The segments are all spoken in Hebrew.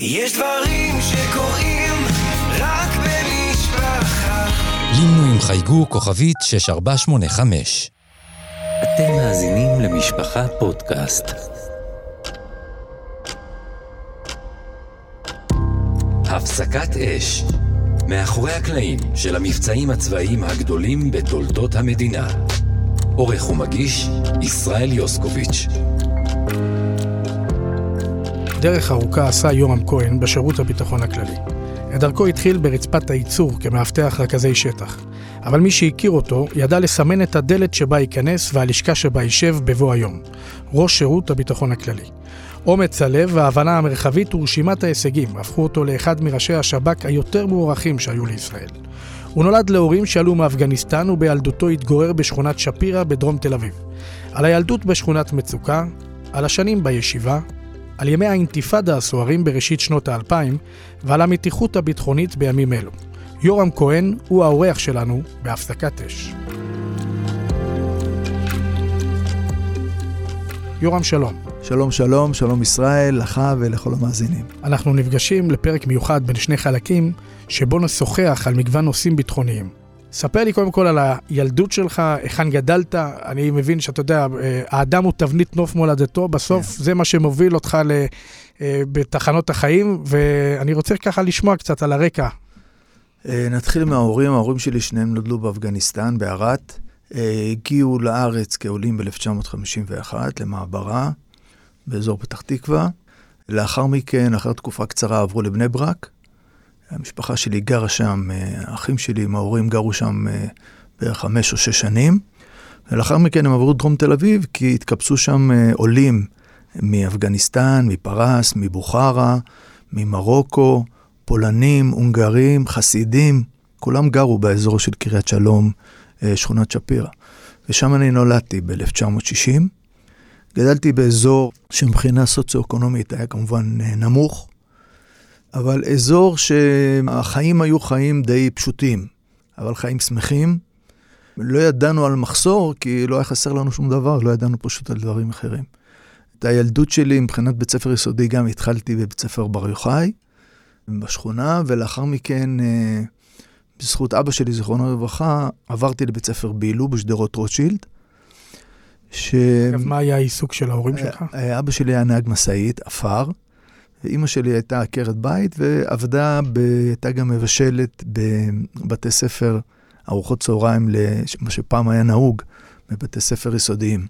יש דברים שקורים רק במשפחה. לינו עם חייגו כוכבית 6485. אתם מאזינים למשפחה פודקאסט. הפסקת אש. מאחורי הקלעים של המבצעים הצבאיים הגדולים בתולדות המדינה. עורך ומגיש, ישראל יוסקוביץ'. דרך ארוכה עשה יורם כהן בשירות הביטחון הכללי. את דרכו התחיל ברצפת הייצור כמאבטח רכזי שטח. אבל מי שהכיר אותו, ידע לסמן את הדלת שבה ייכנס והלשכה שבה יישב בבוא היום. ראש שירות הביטחון הכללי. אומץ הלב וההבנה המרחבית ורשימת ההישגים הפכו אותו לאחד מראשי השב"כ היותר מוערכים שהיו לישראל. הוא נולד להורים שעלו מאפגניסטן ובילדותו התגורר בשכונת שפירא בדרום תל אביב. על הילדות בשכונת מצוקה, על השנים בישיבה, על ימי האינתיפאדה הסוערים בראשית שנות האלפיים ועל המתיחות הביטחונית בימים אלו. יורם כהן הוא האורח שלנו בהפסקת אש. יורם שלום. שלום שלום, שלום ישראל, לך ולכל המאזינים. אנחנו נפגשים לפרק מיוחד בין שני חלקים, שבו נשוחח על מגוון נושאים ביטחוניים. ספר לי קודם כל על הילדות שלך, היכן גדלת, אני מבין שאתה יודע, האדם הוא תבנית נוף מולדתו, בסוף yeah. זה מה שמוביל אותך ל, אה, בתחנות החיים, ואני רוצה ככה לשמוע קצת על הרקע. אה, נתחיל מההורים, ההורים שלי שניהם נולדו באפגניסטן, בערת. אה, הגיעו לארץ כעולים ב-1951 למעברה באזור פתח תקווה. לאחר מכן, אחר תקופה קצרה, עברו לבני ברק. המשפחה שלי גרה שם, האחים שלי עם ההורים גרו שם בערך חמש או שש שנים. ולאחר מכן הם עברו דרום תל אביב, כי התקבצו שם עולים מאפגניסטן, מפרס, מבוכרה, ממרוקו, פולנים, הונגרים, חסידים, כולם גרו באזור של קריית שלום, שכונת שפירא. ושם אני נולדתי ב-1960. גדלתי באזור שמבחינה סוציו-אקונומית היה כמובן נמוך, אבל אזור שהחיים היו חיים די פשוטים, אבל חיים שמחים. לא ידענו על מחסור, כי לא היה חסר לנו שום דבר, לא ידענו פשוט על דברים אחרים. את הילדות שלי מבחינת בית ספר יסודי גם התחלתי בבית ספר בר יוחאי, בשכונה, ולאחר מכן, בזכות אבא שלי, זיכרונו לברכה, עברתי לבית ספר בילו בשדרות רוטשילד. ש... אגב, מה היה העיסוק של ההורים שלך? אבא שלי היה נהג משאית, עפר, ואימא שלי הייתה עקרת בית ועבדה, ב... הייתה גם מבשלת בבתי ספר, ארוחות צהריים, מה שפעם היה נהוג, בבתי ספר יסודיים.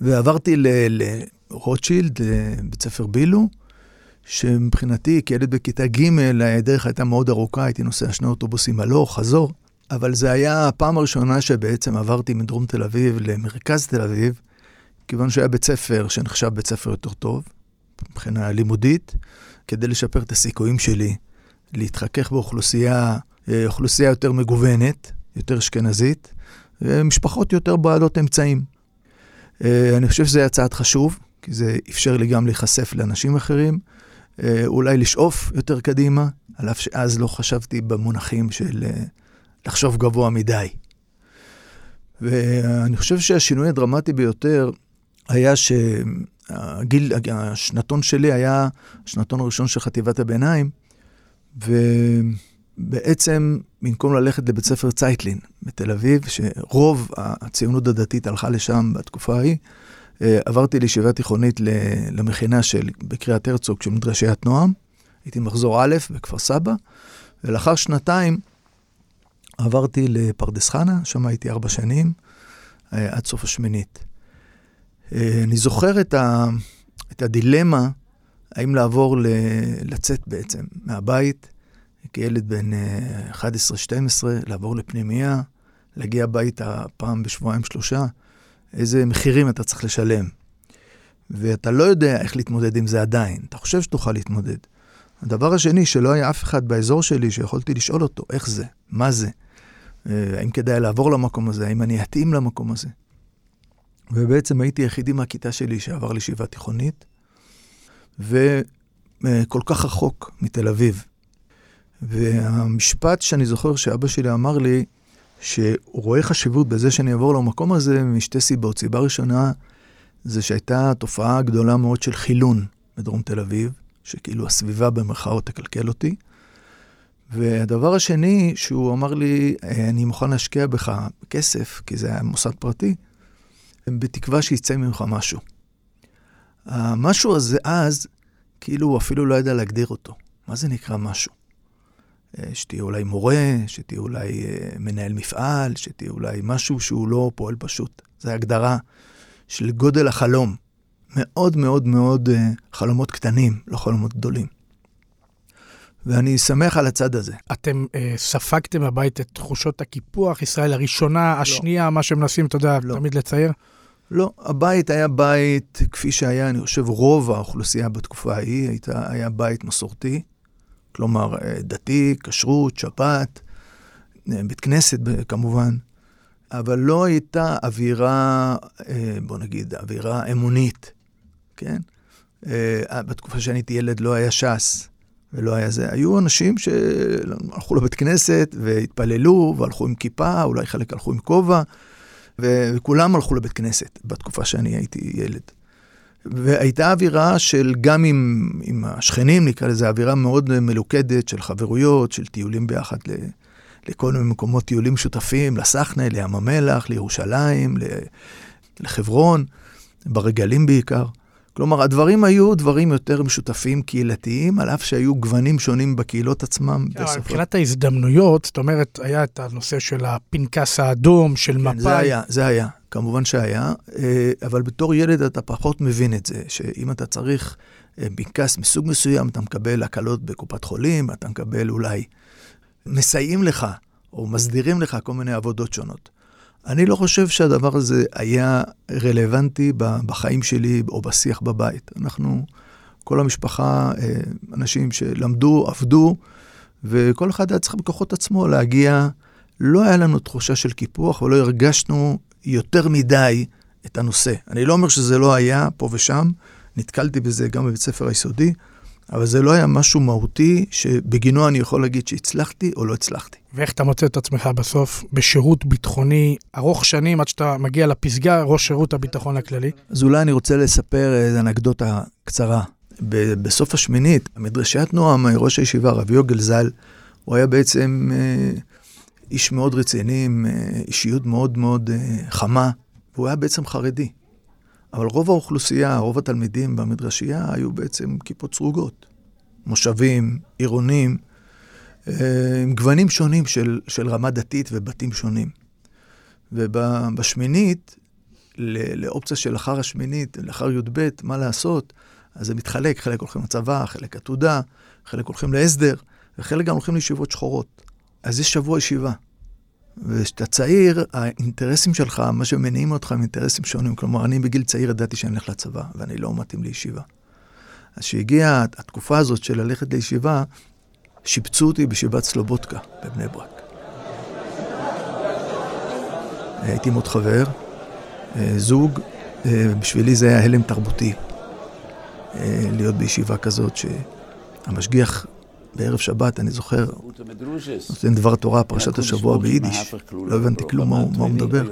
ועברתי לרוטשילד, לבית ספר בילו, שמבחינתי, כילד בכיתה ג', הדרך הייתה מאוד ארוכה, הייתי נוסע שני אוטובוסים הלוך, חזור, אבל זה היה הפעם הראשונה שבעצם עברתי מדרום תל אביב למרכז תל אביב, כיוון שהיה בית ספר שנחשב בית ספר יותר טוב, מבחינה לימודית, כדי לשפר את הסיכויים שלי להתחכך באוכלוסייה, אוכלוסייה יותר מגוונת, יותר אשכנזית, משפחות יותר בעלות אמצעים. אני חושב שזה היה צעד חשוב, כי זה אפשר לי גם להיחשף לאנשים אחרים, אולי לשאוף יותר קדימה, על אף שאז לא חשבתי במונחים של לחשוב גבוה מדי. ואני חושב שהשינוי הדרמטי ביותר היה שהגיל, השנתון שלי היה השנתון הראשון של חטיבת הביניים, ובעצם במקום ללכת לבית ספר צייטלין בתל אביב, שרוב הציונות הדתית הלכה לשם בתקופה ההיא, עברתי לישיבה תיכונית למכינה של, בקריית הרצוג של מדרשיית נועם, הייתי מחזור א' בכפר סבא, ולאחר שנתיים עברתי לפרדס חנה, שם הייתי ארבע שנים, עד סוף השמינית. אני זוכר את, ה, את הדילמה, האם לעבור, ל, לצאת בעצם מהבית, כילד בן 11-12, לעבור לפנימייה, להגיע הביתה פעם בשבועיים שלושה, איזה מחירים אתה צריך לשלם. ואתה לא יודע איך להתמודד עם זה עדיין, אתה חושב שתוכל להתמודד. הדבר השני, שלא היה אף אחד באזור שלי שיכולתי לשאול אותו, איך זה? מה זה? האם כדאי לעבור למקום הזה? האם אני אתאים למקום הזה? ובעצם הייתי היחידי מהכיתה שלי שעבר לישיבה תיכונית, וכל כך רחוק מתל אביב. והמשפט שאני זוכר שאבא שלי אמר לי, שהוא רואה חשיבות בזה שאני אעבור למקום הזה משתי סיבות. סיבה ראשונה, זה שהייתה תופעה גדולה מאוד של חילון בדרום תל אביב, שכאילו הסביבה במרכאות תקלקל אותי. והדבר השני, שהוא אמר לי, אני מוכן להשקיע בך כסף, כי זה היה מוסד פרטי, בתקווה שיצא ממך משהו. המשהו הזה אז, כאילו הוא אפילו לא ידע להגדיר אותו. מה זה נקרא משהו? אה, שתהיה אולי מורה, שתהיה אולי אה, מנהל מפעל, שתהיה אולי משהו שהוא לא פועל פשוט. זו הגדרה של גודל החלום. מאוד מאוד מאוד חלומות קטנים, לא חלומות גדולים. ואני שמח על הצד הזה. אתם אה, ספגתם בבית את תחושות הקיפוח, ישראל הראשונה, לא. השנייה, מה שמנסים, אתה יודע, לא. תמיד לצייר? לא, הבית היה בית, כפי שהיה, אני חושב, רוב האוכלוסייה בתקופה ההיא, הייתה, היה בית מסורתי, כלומר, אה, דתי, כשרות, שבת, אה, בית כנסת כמובן, אבל לא הייתה אווירה, אה, בוא נגיד, אווירה אמונית, כן? בתקופה שאני הייתי ילד לא היה ש"ס. ולא היה זה. היו אנשים שהלכו לבית כנסת והתפללו והלכו עם כיפה, אולי חלק הלכו עם כובע, וכולם הלכו לבית כנסת בתקופה שאני הייתי ילד. והייתה אווירה של, גם עם, עם השכנים, נקרא לזה, אווירה מאוד מלוכדת של חברויות, של טיולים ביחד ל, לכל מיני מקומות טיולים משותפים, לסחנה, לים המלח, לירושלים, לחברון, ברגלים בעיקר. כלומר, הדברים היו דברים יותר משותפים, קהילתיים, על אף שהיו גוונים שונים בקהילות עצמם. כן. מבחינת ההזדמנויות, זאת אומרת, היה את הנושא של הפנקס האדום, של כן, מפא"י. זה היה, זה היה, כמובן שהיה, אה, אבל בתור ילד אתה פחות מבין את זה, שאם אתה צריך אה, פנקס מסוג מסוים, אתה מקבל הקלות בקופת חולים, אתה מקבל אולי, מסייעים לך, או מסדירים לך כל מיני עבודות שונות. אני לא חושב שהדבר הזה היה רלוונטי בחיים שלי או בשיח בבית. אנחנו, כל המשפחה, אה, אנשים שלמדו, עבדו, וכל אחד היה צריך בכוחות עצמו להגיע. לא היה לנו תחושה של קיפוח ולא הרגשנו יותר מדי את הנושא. אני לא אומר שזה לא היה פה ושם, נתקלתי בזה גם בבית ספר היסודי, אבל זה לא היה משהו מהותי שבגינו אני יכול להגיד שהצלחתי או לא הצלחתי. ואיך אתה מוצא את עצמך בסוף בשירות ביטחוני ארוך שנים עד שאתה מגיע לפסגה, ראש שירות הביטחון הכללי? אז אולי אני רוצה לספר איזו אנקדוטה קצרה. בסוף השמינית, המדרשיית נועם, ראש הישיבה, רב יוגל ז"ל, הוא היה בעצם אה, איש מאוד רציני, עם אה, אישיות מאוד מאוד אה, חמה, והוא היה בעצם חרדי. אבל רוב האוכלוסייה, רוב התלמידים במדרשייה היו בעצם כיפות סרוגות. מושבים, עירונים, אה, עם גוונים שונים של, של רמה דתית ובתים שונים. ובשמינית, לאופציה של אחר השמינית, לאחר י"ב, מה לעשות? אז זה מתחלק, חלק הולכים לצבא, חלק עתודה, חלק הולכים להסדר, וחלק גם הולכים לישיבות שחורות. אז יש שבוע ישיבה. וכשאתה צעיר, האינטרסים שלך, מה שמניעים אותך הם אינטרסים שונים. כלומר, אני בגיל צעיר ידעתי שאני הולך לצבא, ואני לא מתאים לישיבה. אז כשהגיעה התקופה הזאת של ללכת לישיבה, שיפצו אותי בישיבת סלובודקה בבני ברק. הייתי מאוד חבר, אה, זוג, אה, בשבילי זה היה הלם תרבותי. אה, להיות בישיבה כזאת שהמשגיח בערב שבת, אני זוכר, נותן דבר תורה, פרשת השבוע ביידיש. לא הבנתי כלום מה הוא מדבר.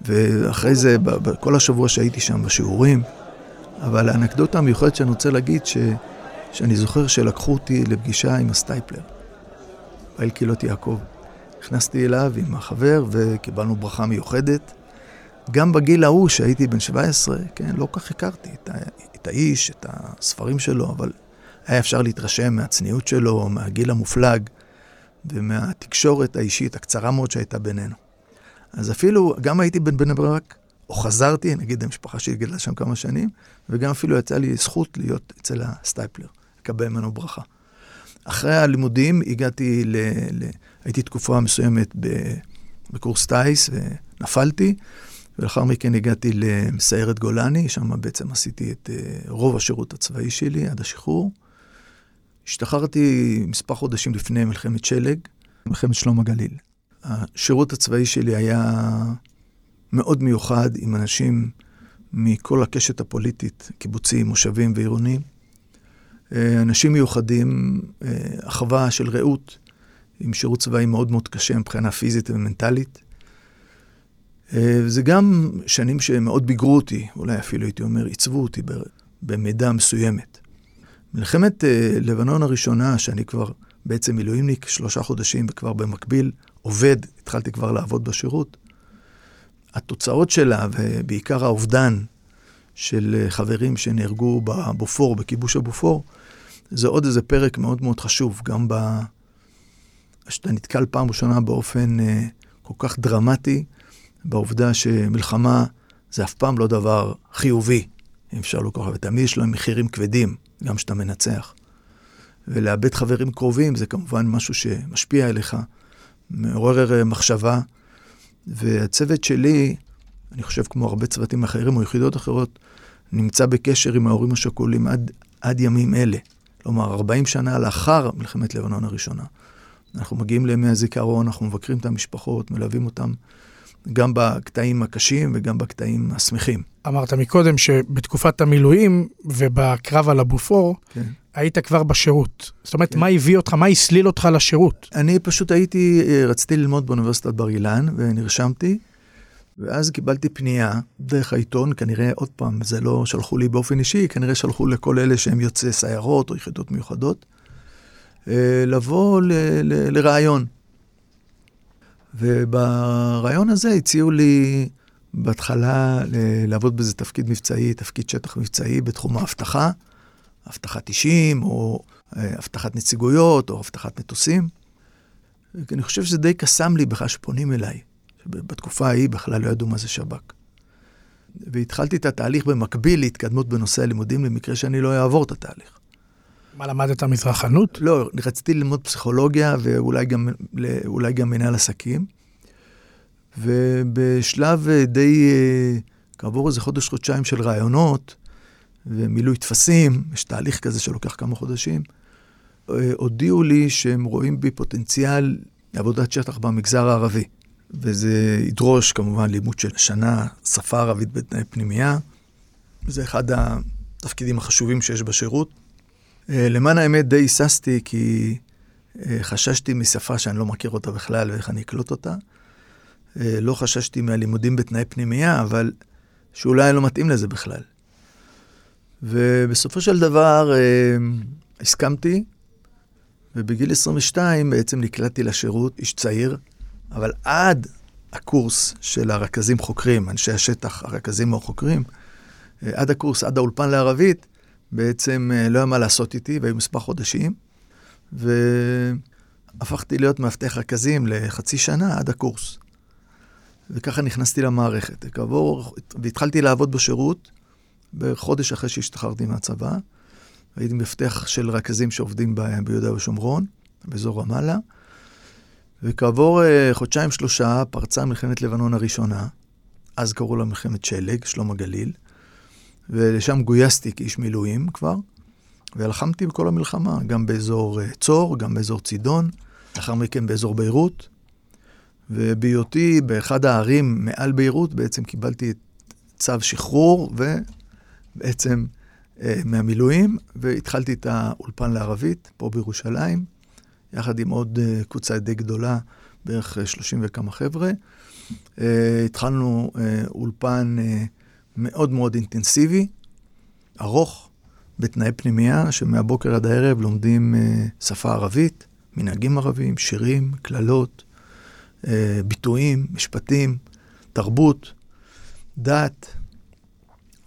ואחרי זה, כל השבוע שהייתי שם בשיעורים, אבל האנקדוטה המיוחדת שאני רוצה להגיד, ש, שאני זוכר שלקחו אותי לפגישה עם הסטייפלר, פעיל קהילות יעקב. נכנסתי אליו עם החבר וקיבלנו ברכה מיוחדת. גם בגיל ההוא, שהייתי בן 17, כן, לא כך הכרתי את, ה, את האיש, את הספרים שלו, אבל היה אפשר להתרשם מהצניעות שלו, מהגיל המופלג ומהתקשורת האישית הקצרה מאוד שהייתה בינינו. אז אפילו, גם הייתי בן בני ברק, או חזרתי, נגיד המשפחה שלי גדלה שם כמה שנים, וגם אפילו יצא לי זכות להיות אצל הסטייפלר, לקבל ממנו ברכה. אחרי הלימודים הגעתי ל... ל הייתי תקופה מסוימת בקורס טיס ונפלתי, ולאחר מכן הגעתי למסיירת גולני, שם בעצם עשיתי את אה, רוב השירות הצבאי שלי עד השחרור. השתחררתי מספר חודשים לפני מלחמת שלג, מלחמת שלום הגליל. השירות הצבאי שלי היה מאוד מיוחד עם אנשים מכל הקשת הפוליטית, קיבוצים, מושבים ועירונים. אה, אנשים מיוחדים, אה, אחווה של רעות, עם שירות צבאי מאוד מאוד קשה מבחינה פיזית ומנטלית. אה, זה גם שנים שמאוד ביגרו אותי, אולי אפילו הייתי אומר, עיצבו אותי במידה מסוימת. מלחמת אה, לבנון הראשונה, שאני כבר בעצם מילואימניק שלושה חודשים וכבר במקביל עובד, התחלתי כבר לעבוד בשירות, התוצאות שלה, ובעיקר האובדן של אה, חברים שנהרגו בבופור, בכיבוש הבופור, זה עוד איזה פרק מאוד מאוד חשוב, גם ב... שאתה נתקל פעם ראשונה באופן כל כך דרמטי, בעובדה שמלחמה זה אף פעם לא דבר חיובי, אם אפשר לקרוא, ותמיד יש להם מחירים כבדים, גם כשאתה מנצח. ולאבד חברים קרובים זה כמובן משהו שמשפיע עליך, מעורר אה, מחשבה. והצוות שלי, אני חושב כמו הרבה צוותים אחרים או יחידות אחרות, נמצא בקשר עם ההורים השכולים עד, עד ימים אלה. כלומר, 40 שנה לאחר מלחמת לבנון הראשונה. אנחנו מגיעים לימי הזיכרון, אנחנו מבקרים את המשפחות, מלווים אותם גם בקטעים הקשים וגם בקטעים השמחים. אמרת מקודם שבתקופת המילואים ובקרב על הבופור, כן. היית כבר בשירות. זאת אומרת, כן. מה הביא אותך, מה הסליל אותך לשירות? אני פשוט הייתי, אה, רציתי ללמוד באוניברסיטת בר אילן, ונרשמתי, ואז קיבלתי פנייה דרך העיתון, כנראה, עוד פעם, זה לא שלחו לי באופן אישי, כנראה שלחו לכל אלה שהם יוצאי סיירות או יחידות מיוחדות, אה, לבוא ל- ל- ובריאיון הזה הציעו לי בהתחלה לעבוד באיזה תפקיד מבצעי, תפקיד שטח מבצעי בתחום האבטחה, אבטחת אישים, או אה, אבטחת נציגויות, או אבטחת מטוסים. אני חושב שזה די קסם לי בכלל שפונים אליי. בתקופה ההיא בכלל לא ידעו מה זה שב"כ. והתחלתי את התהליך במקביל להתקדמות בנושא הלימודים, למקרה שאני לא אעבור את התהליך. מה, למדת מזרחנות? לא, רציתי ללמוד פסיכולוגיה ואולי גם, גם מנהל עסקים. ובשלב אה, די, אה, כעבור איזה חודש-חודשיים של רעיונות ומילוי טפסים, יש תהליך כזה שלוקח כמה חודשים, אה, הודיעו לי שהם רואים בי פוטנציאל לעבודת שטח במגזר הערבי. וזה ידרוש כמובן לימוד של שנה, שפה ערבית בתנאי פנימייה. זה אחד התפקידים החשובים שיש בשירות. אה, למען האמת די היססתי, כי אה, חששתי משפה שאני לא מכיר אותה בכלל ואיך אני אקלוט אותה. אה, לא חששתי מהלימודים בתנאי פנימייה, אבל שאולי לא מתאים לזה בכלל. ובסופו של דבר הסכמתי, ובגיל 22 בעצם נקלטתי לשירות, איש צעיר, אבל עד הקורס של הרכזים חוקרים, אנשי השטח, הרכזים או החוקרים, עד הקורס, עד האולפן לערבית, בעצם אה, לא היה מה לעשות איתי, והיו מספר חודשים, והפכתי להיות מאבטח רכזים לחצי שנה עד הקורס. וככה נכנסתי למערכת. כעבור, והתחלתי לעבוד בשירות בחודש אחרי שהשתחררתי מהצבא. הייתי מפתח של רכזים שעובדים ב, ביהודה ושומרון, באזור רמאללה. וכעבור uh, חודשיים-שלושה פרצה מלחמת לבנון הראשונה, אז קראו לה מלחמת שלג, שלום הגליל. ולשם גויסתי כאיש מילואים כבר, ולחמתי בכל המלחמה, גם באזור אה, צור, גם באזור צידון, לאחר מכן באזור ביירות. ובהיותי באחד הערים מעל ביירות, בעצם קיבלתי את צו שחרור, ובעצם אה, מהמילואים, והתחלתי את האולפן לערבית, פה בירושלים, יחד עם עוד אה, קבוצה די גדולה, בערך 30 וכמה חבר'ה. אה, התחלנו אה, אולפן אה, מאוד מאוד אינטנסיבי, ארוך, בתנאי פנימייה, שמהבוקר עד הערב לומדים אה, שפה ערבית, מנהגים ערבים, שירים, קללות, אה, ביטויים, משפטים, תרבות, דת,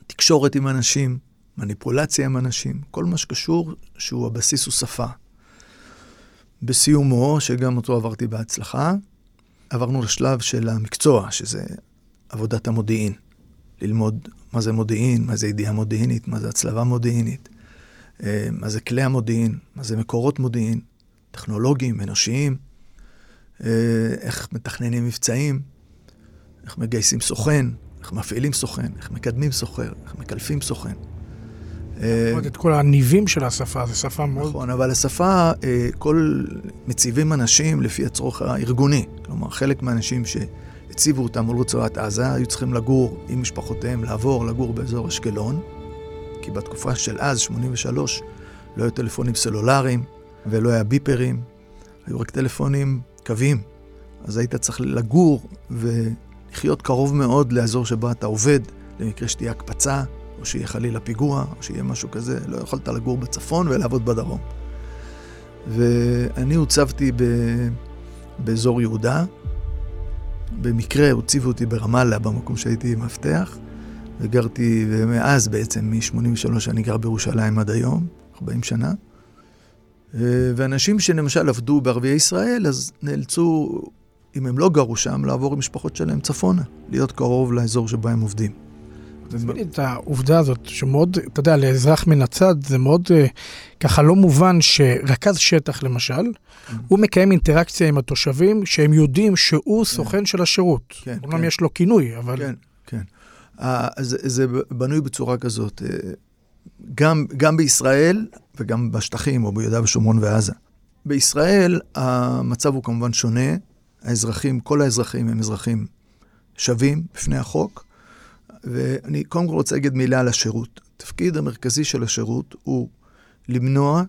תקשורת עם אנשים, מניפולציה עם אנשים, כל מה שקשור שהוא הבסיס הוא שפה. בסיומו, שגם אותו עברתי בהצלחה, עברנו לשלב של המקצוע, שזה עבודת המודיעין. ללמוד מה זה מודיעין, מה זה ידיעה מודיעינית, מה זה הצלבה מודיעינית, אה, מה זה כלי המודיעין, מה זה מקורות מודיעין, טכנולוגיים, אנושיים, אה, איך מתכננים מבצעים, איך מגייסים סוכן, איך מפעילים סוכן, איך מקדמים סוחר, איך מקלפים סוכן. אה, את כל הניבים של השפה, זו שפה מאוד... נכון, אבל השפה, כל מציבים אנשים לפי הצורך הארגוני. כלומר, חלק מהאנשים ש... הציבו אותם מול רצועת עזה, היו צריכים לגור עם משפחותיהם, לעבור לגור באזור אשקלון, כי בתקופה של אז, 83, לא היו טלפונים סלולריים ולא היה ביפרים, היו רק טלפונים קוויים. אז היית צריך לגור לחיות קרוב מאוד לאזור שבו אתה עובד, למקרה שתהיה הקפצה, או שיהיה חלילה פיגוע, או שיהיה משהו כזה. לא יכולת לגור בצפון ולעבוד בדרום. ואני הוצבתי ב... באזור יהודה. במקרה הוציבו אותי ברמאללה, במקום שהייתי מפתח, וגרתי, ומאז בעצם, מ-83 אני גר בירושלים עד היום, 40 שנה. ואנשים שנמשל עבדו בערביי ישראל, אז נאלצו, אם הם לא גרו שם, לעבור עם משפחות שלהם צפונה, להיות קרוב לאזור שבו הם עובדים. תסביר לי את העובדה הזאת, שמאוד, אתה יודע, לאזרח מן הצד, זה מאוד אה, ככה לא מובן שרכז שטח למשל, הוא מקיים אינטראקציה עם התושבים, שהם יודעים שהוא סוכן של השירות. כן, אומנם כן. יש לו כינוי, אבל... כן, כן. אה, זה בנוי בצורה כזאת, אה, גם, גם בישראל וגם בשטחים או ביהודה ושומרון ועזה. בישראל המצב הוא כמובן שונה, האזרחים, כל האזרחים הם אזרחים שווים בפני החוק, ואני קודם כל רוצה להגיד מילה על השירות. התפקיד המרכזי של השירות הוא למנוע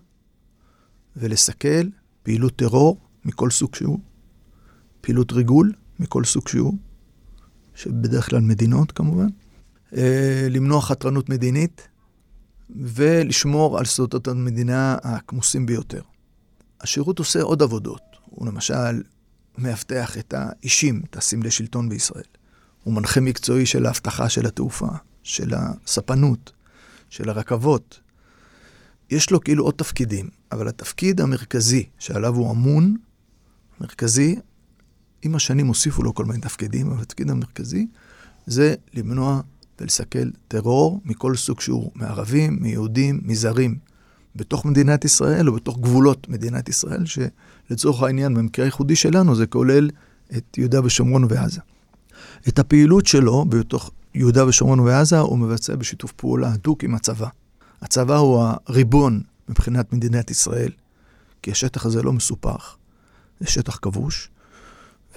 ולסכל פעילות טרור מכל סוג שהוא, פעילות ריגול מכל סוג שהוא, שבדרך כלל מדינות כמובן, אה, למנוע חתרנות מדינית ולשמור על סודות המדינה הכמוסים ביותר. השירות עושה עוד עבודות, הוא למשל מאבטח את האישים, את הסמלי שלטון בישראל. הוא מנחה מקצועי של האבטחה של התעופה, של הספנות, של הרכבות. יש לו כאילו עוד תפקידים, אבל התפקיד המרכזי שעליו הוא אמון, מרכזי, עם השנים הוסיפו לו כל מיני תפקידים, אבל התפקיד המרכזי זה למנוע ולסכל טרור מכל סוג שהוא, מערבים, מיהודים, מזרים, בתוך מדינת ישראל או בתוך גבולות מדינת ישראל, שלצורך העניין, במקרה הייחודי שלנו, זה כולל את יהודה ושומרון ועזה. את הפעילות שלו בתוך יהודה ושומרון ועזה הוא מבצע בשיתוף פעולה הדוק עם הצבא. הצבא הוא הריבון מבחינת מדינת ישראל, כי השטח הזה לא מסופח, זה שטח כבוש,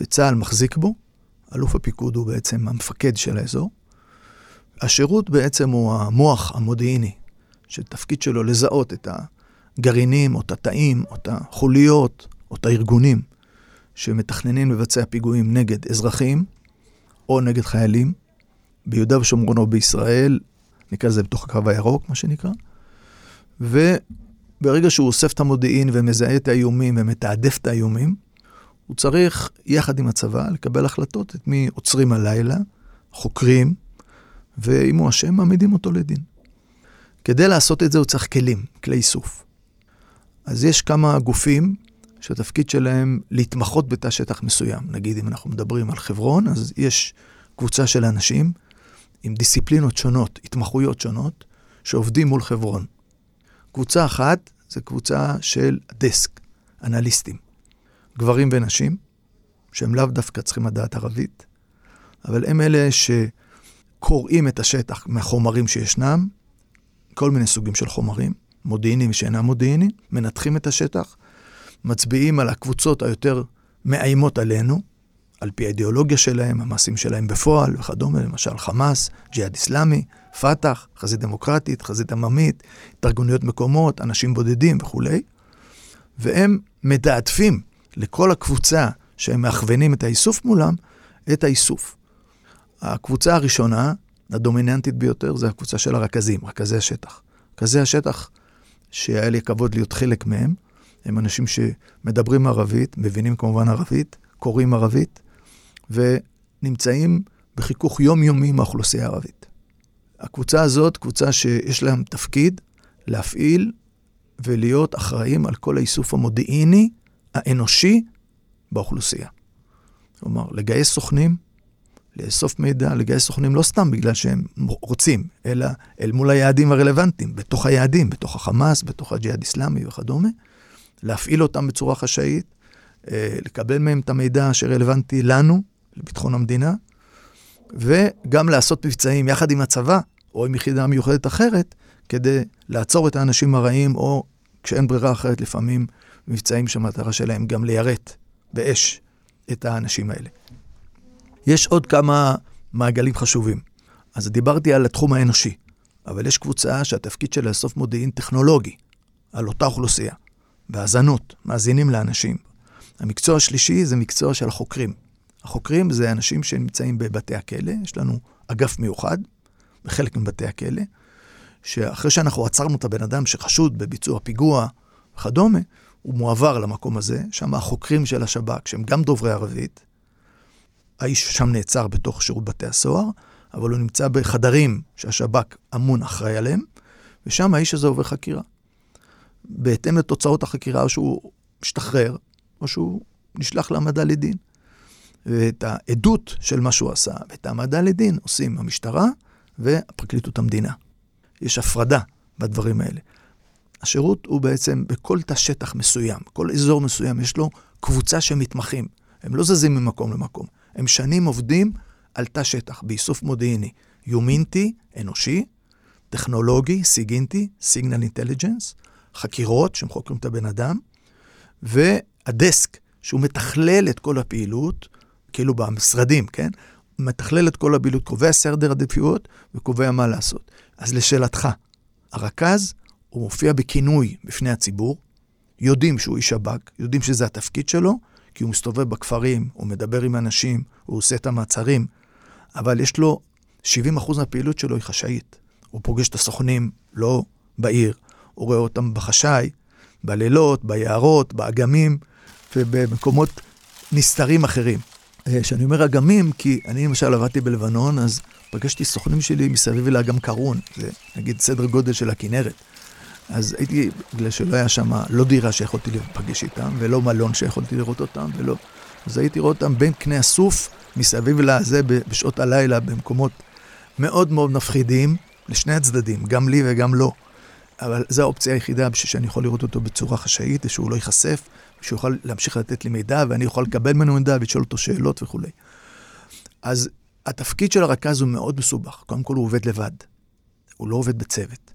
וצה"ל מחזיק בו, אלוף הפיקוד הוא בעצם המפקד של האזור. השירות בעצם הוא המוח המודיעיני, שתפקיד שלו לזהות את הגרעינים, או את התאים, או את החוליות, או את הארגונים שמתכננים לבצע פיגועים נגד אזרחים, או נגד חיילים, ביהודה ושומרון או בישראל, נקרא לזה בתוך הקו הירוק, מה שנקרא. וברגע שהוא אוסף את המודיעין ומזהה את האיומים ומתעדף את האיומים, הוא צריך, יחד עם הצבא, לקבל החלטות את מי עוצרים הלילה, חוקרים, ואם הוא אשם, מעמידים אותו לדין. כדי לעשות את זה הוא צריך כלים, כלי איסוף. אז יש כמה גופים שהתפקיד שלהם להתמחות בתא שטח מסוים. נגיד, אם אנחנו מדברים על חברון, אז יש קבוצה של אנשים עם דיסציפלינות שונות, התמחויות שונות, שעובדים מול חברון. קבוצה אחת זה קבוצה של דסק, אנליסטים. גברים ונשים, שהם לאו דווקא צריכים לדעת ערבית, אבל הם אלה שקוראים את השטח מהחומרים שישנם, כל מיני סוגים של חומרים, מודיעיניים ושאינם מודיעיניים, מנתחים את השטח, מצביעים על הקבוצות היותר מאיימות עלינו, על פי האידיאולוגיה שלהם, המעשים שלהם בפועל וכדומה, למשל חמאס, ג'יהאד איסלאמי, פת"ח, חזית דמוקרטית, חזית עממית, התארגנויות מקומות, אנשים בודדים וכולי, והם מתעדפים לכל הקבוצה שהם מכוונים את האיסוף מולם, את האיסוף. הקבוצה הראשונה, הדומיננטית ביותר, זה הקבוצה של הרכזים, רכזי השטח. רכזי השטח, שהיה לי הכבוד להיות חלק מהם, הם אנשים שמדברים ערבית, מבינים כמובן ערבית, קוראים ערבית, ונמצאים בחיכוך יומיומי עם האוכלוסייה הערבית. הקבוצה הזאת, קבוצה שיש להם תפקיד להפעיל ולהיות אחראים על כל האיסוף המודיעיני האנושי באוכלוסייה. כלומר, לגייס סוכנים, לאסוף מידע, לגייס סוכנים לא סתם בגלל שהם רוצים, אלא אל מול היעדים הרלוונטיים, בתוך היעדים, בתוך החמאס, בתוך הג'יהאד איסלאמי וכדומה, להפעיל אותם בצורה חשאית, אה, לקבל מהם את המידע שרלוונטי לנו, לביטחון המדינה, וגם לעשות מבצעים יחד עם הצבא, או עם יחידה מיוחדת אחרת, כדי לעצור את האנשים הרעים, או כשאין ברירה אחרת, לפעמים מבצעים שהמטרה שלהם גם ליירט באש את האנשים האלה. יש עוד כמה מעגלים חשובים. אז דיברתי על התחום האנושי, אבל יש קבוצה שהתפקיד שלה לאסוף מודיעין טכנולוגי על אותה אוכלוסייה, בהאזנות, מאזינים לאנשים. המקצוע השלישי זה מקצוע של החוקרים, החוקרים זה אנשים שנמצאים בבתי הכלא, יש לנו אגף מיוחד בחלק מבתי הכלא, שאחרי שאנחנו עצרנו את הבן אדם שחשוד בביצוע פיגוע וכדומה, הוא מועבר למקום הזה, שם החוקרים של השב"כ, שהם גם דוברי ערבית, האיש שם נעצר בתוך שירות בתי הסוהר, אבל הוא נמצא בחדרים שהשב"כ אמון אחראי עליהם, ושם האיש הזה עובר חקירה. בהתאם לתוצאות החקירה, או שהוא משתחרר, או שהוא נשלח להעמדה לדין. ואת העדות של מה שהוא עשה, ואת העמדה לדין עושים המשטרה ופרקליטות המדינה. יש הפרדה בדברים האלה. השירות הוא בעצם בכל תא שטח מסוים, כל אזור מסוים, יש לו קבוצה של מתמחים. הם לא זזים ממקום למקום. הם שנים עובדים על תא שטח, באיסוף מודיעיני. יומינטי, אנושי, טכנולוגי, סיגינטי, סיגנל אינטליג'נס, חקירות, חוקרים את הבן אדם, והדסק, שהוא מתכלל את כל הפעילות, כאילו במשרדים, כן? מתכלל את כל הפעילות, קובע סדר עדיפויות וקובע מה לעשות. אז לשאלתך, הרכז, הוא מופיע בכינוי בפני הציבור, יודעים שהוא איש שב"כ, יודעים שזה התפקיד שלו, כי הוא מסתובב בכפרים, הוא מדבר עם אנשים, הוא עושה את המעצרים, אבל יש לו, 70% מהפעילות שלו היא חשאית. הוא פוגש את הסוכנים לא בעיר, הוא רואה אותם בחשאי, בלילות, ביערות, באגמים ובמקומות נסתרים אחרים. כשאני אומר אגמים, כי אני למשל עבדתי בלבנון, אז פגשתי סוכנים שלי מסביב לאגם קרון, זה נגיד סדר גודל של הכנרת. אז הייתי, בגלל שלא היה שם לא דירה שיכולתי להיפגש איתם, ולא מלון שיכולתי לראות אותם, ולא... אז הייתי רואה אותם בין קנה הסוף, מסביב לזה, בשעות הלילה, במקומות מאוד מאוד מפחידים, לשני הצדדים, גם לי וגם לו. אבל זו האופציה היחידה בשביל שאני יכול לראות אותו בצורה חשאית, ושהוא לא ייחשף, ושהוא יוכל להמשיך לתת לי מידע, ואני יכול לקבל ממנו מידע ולשאול אותו שאלות וכולי. אז התפקיד של הרכז הוא מאוד מסובך. קודם כל הוא עובד לבד, הוא לא עובד בצוות.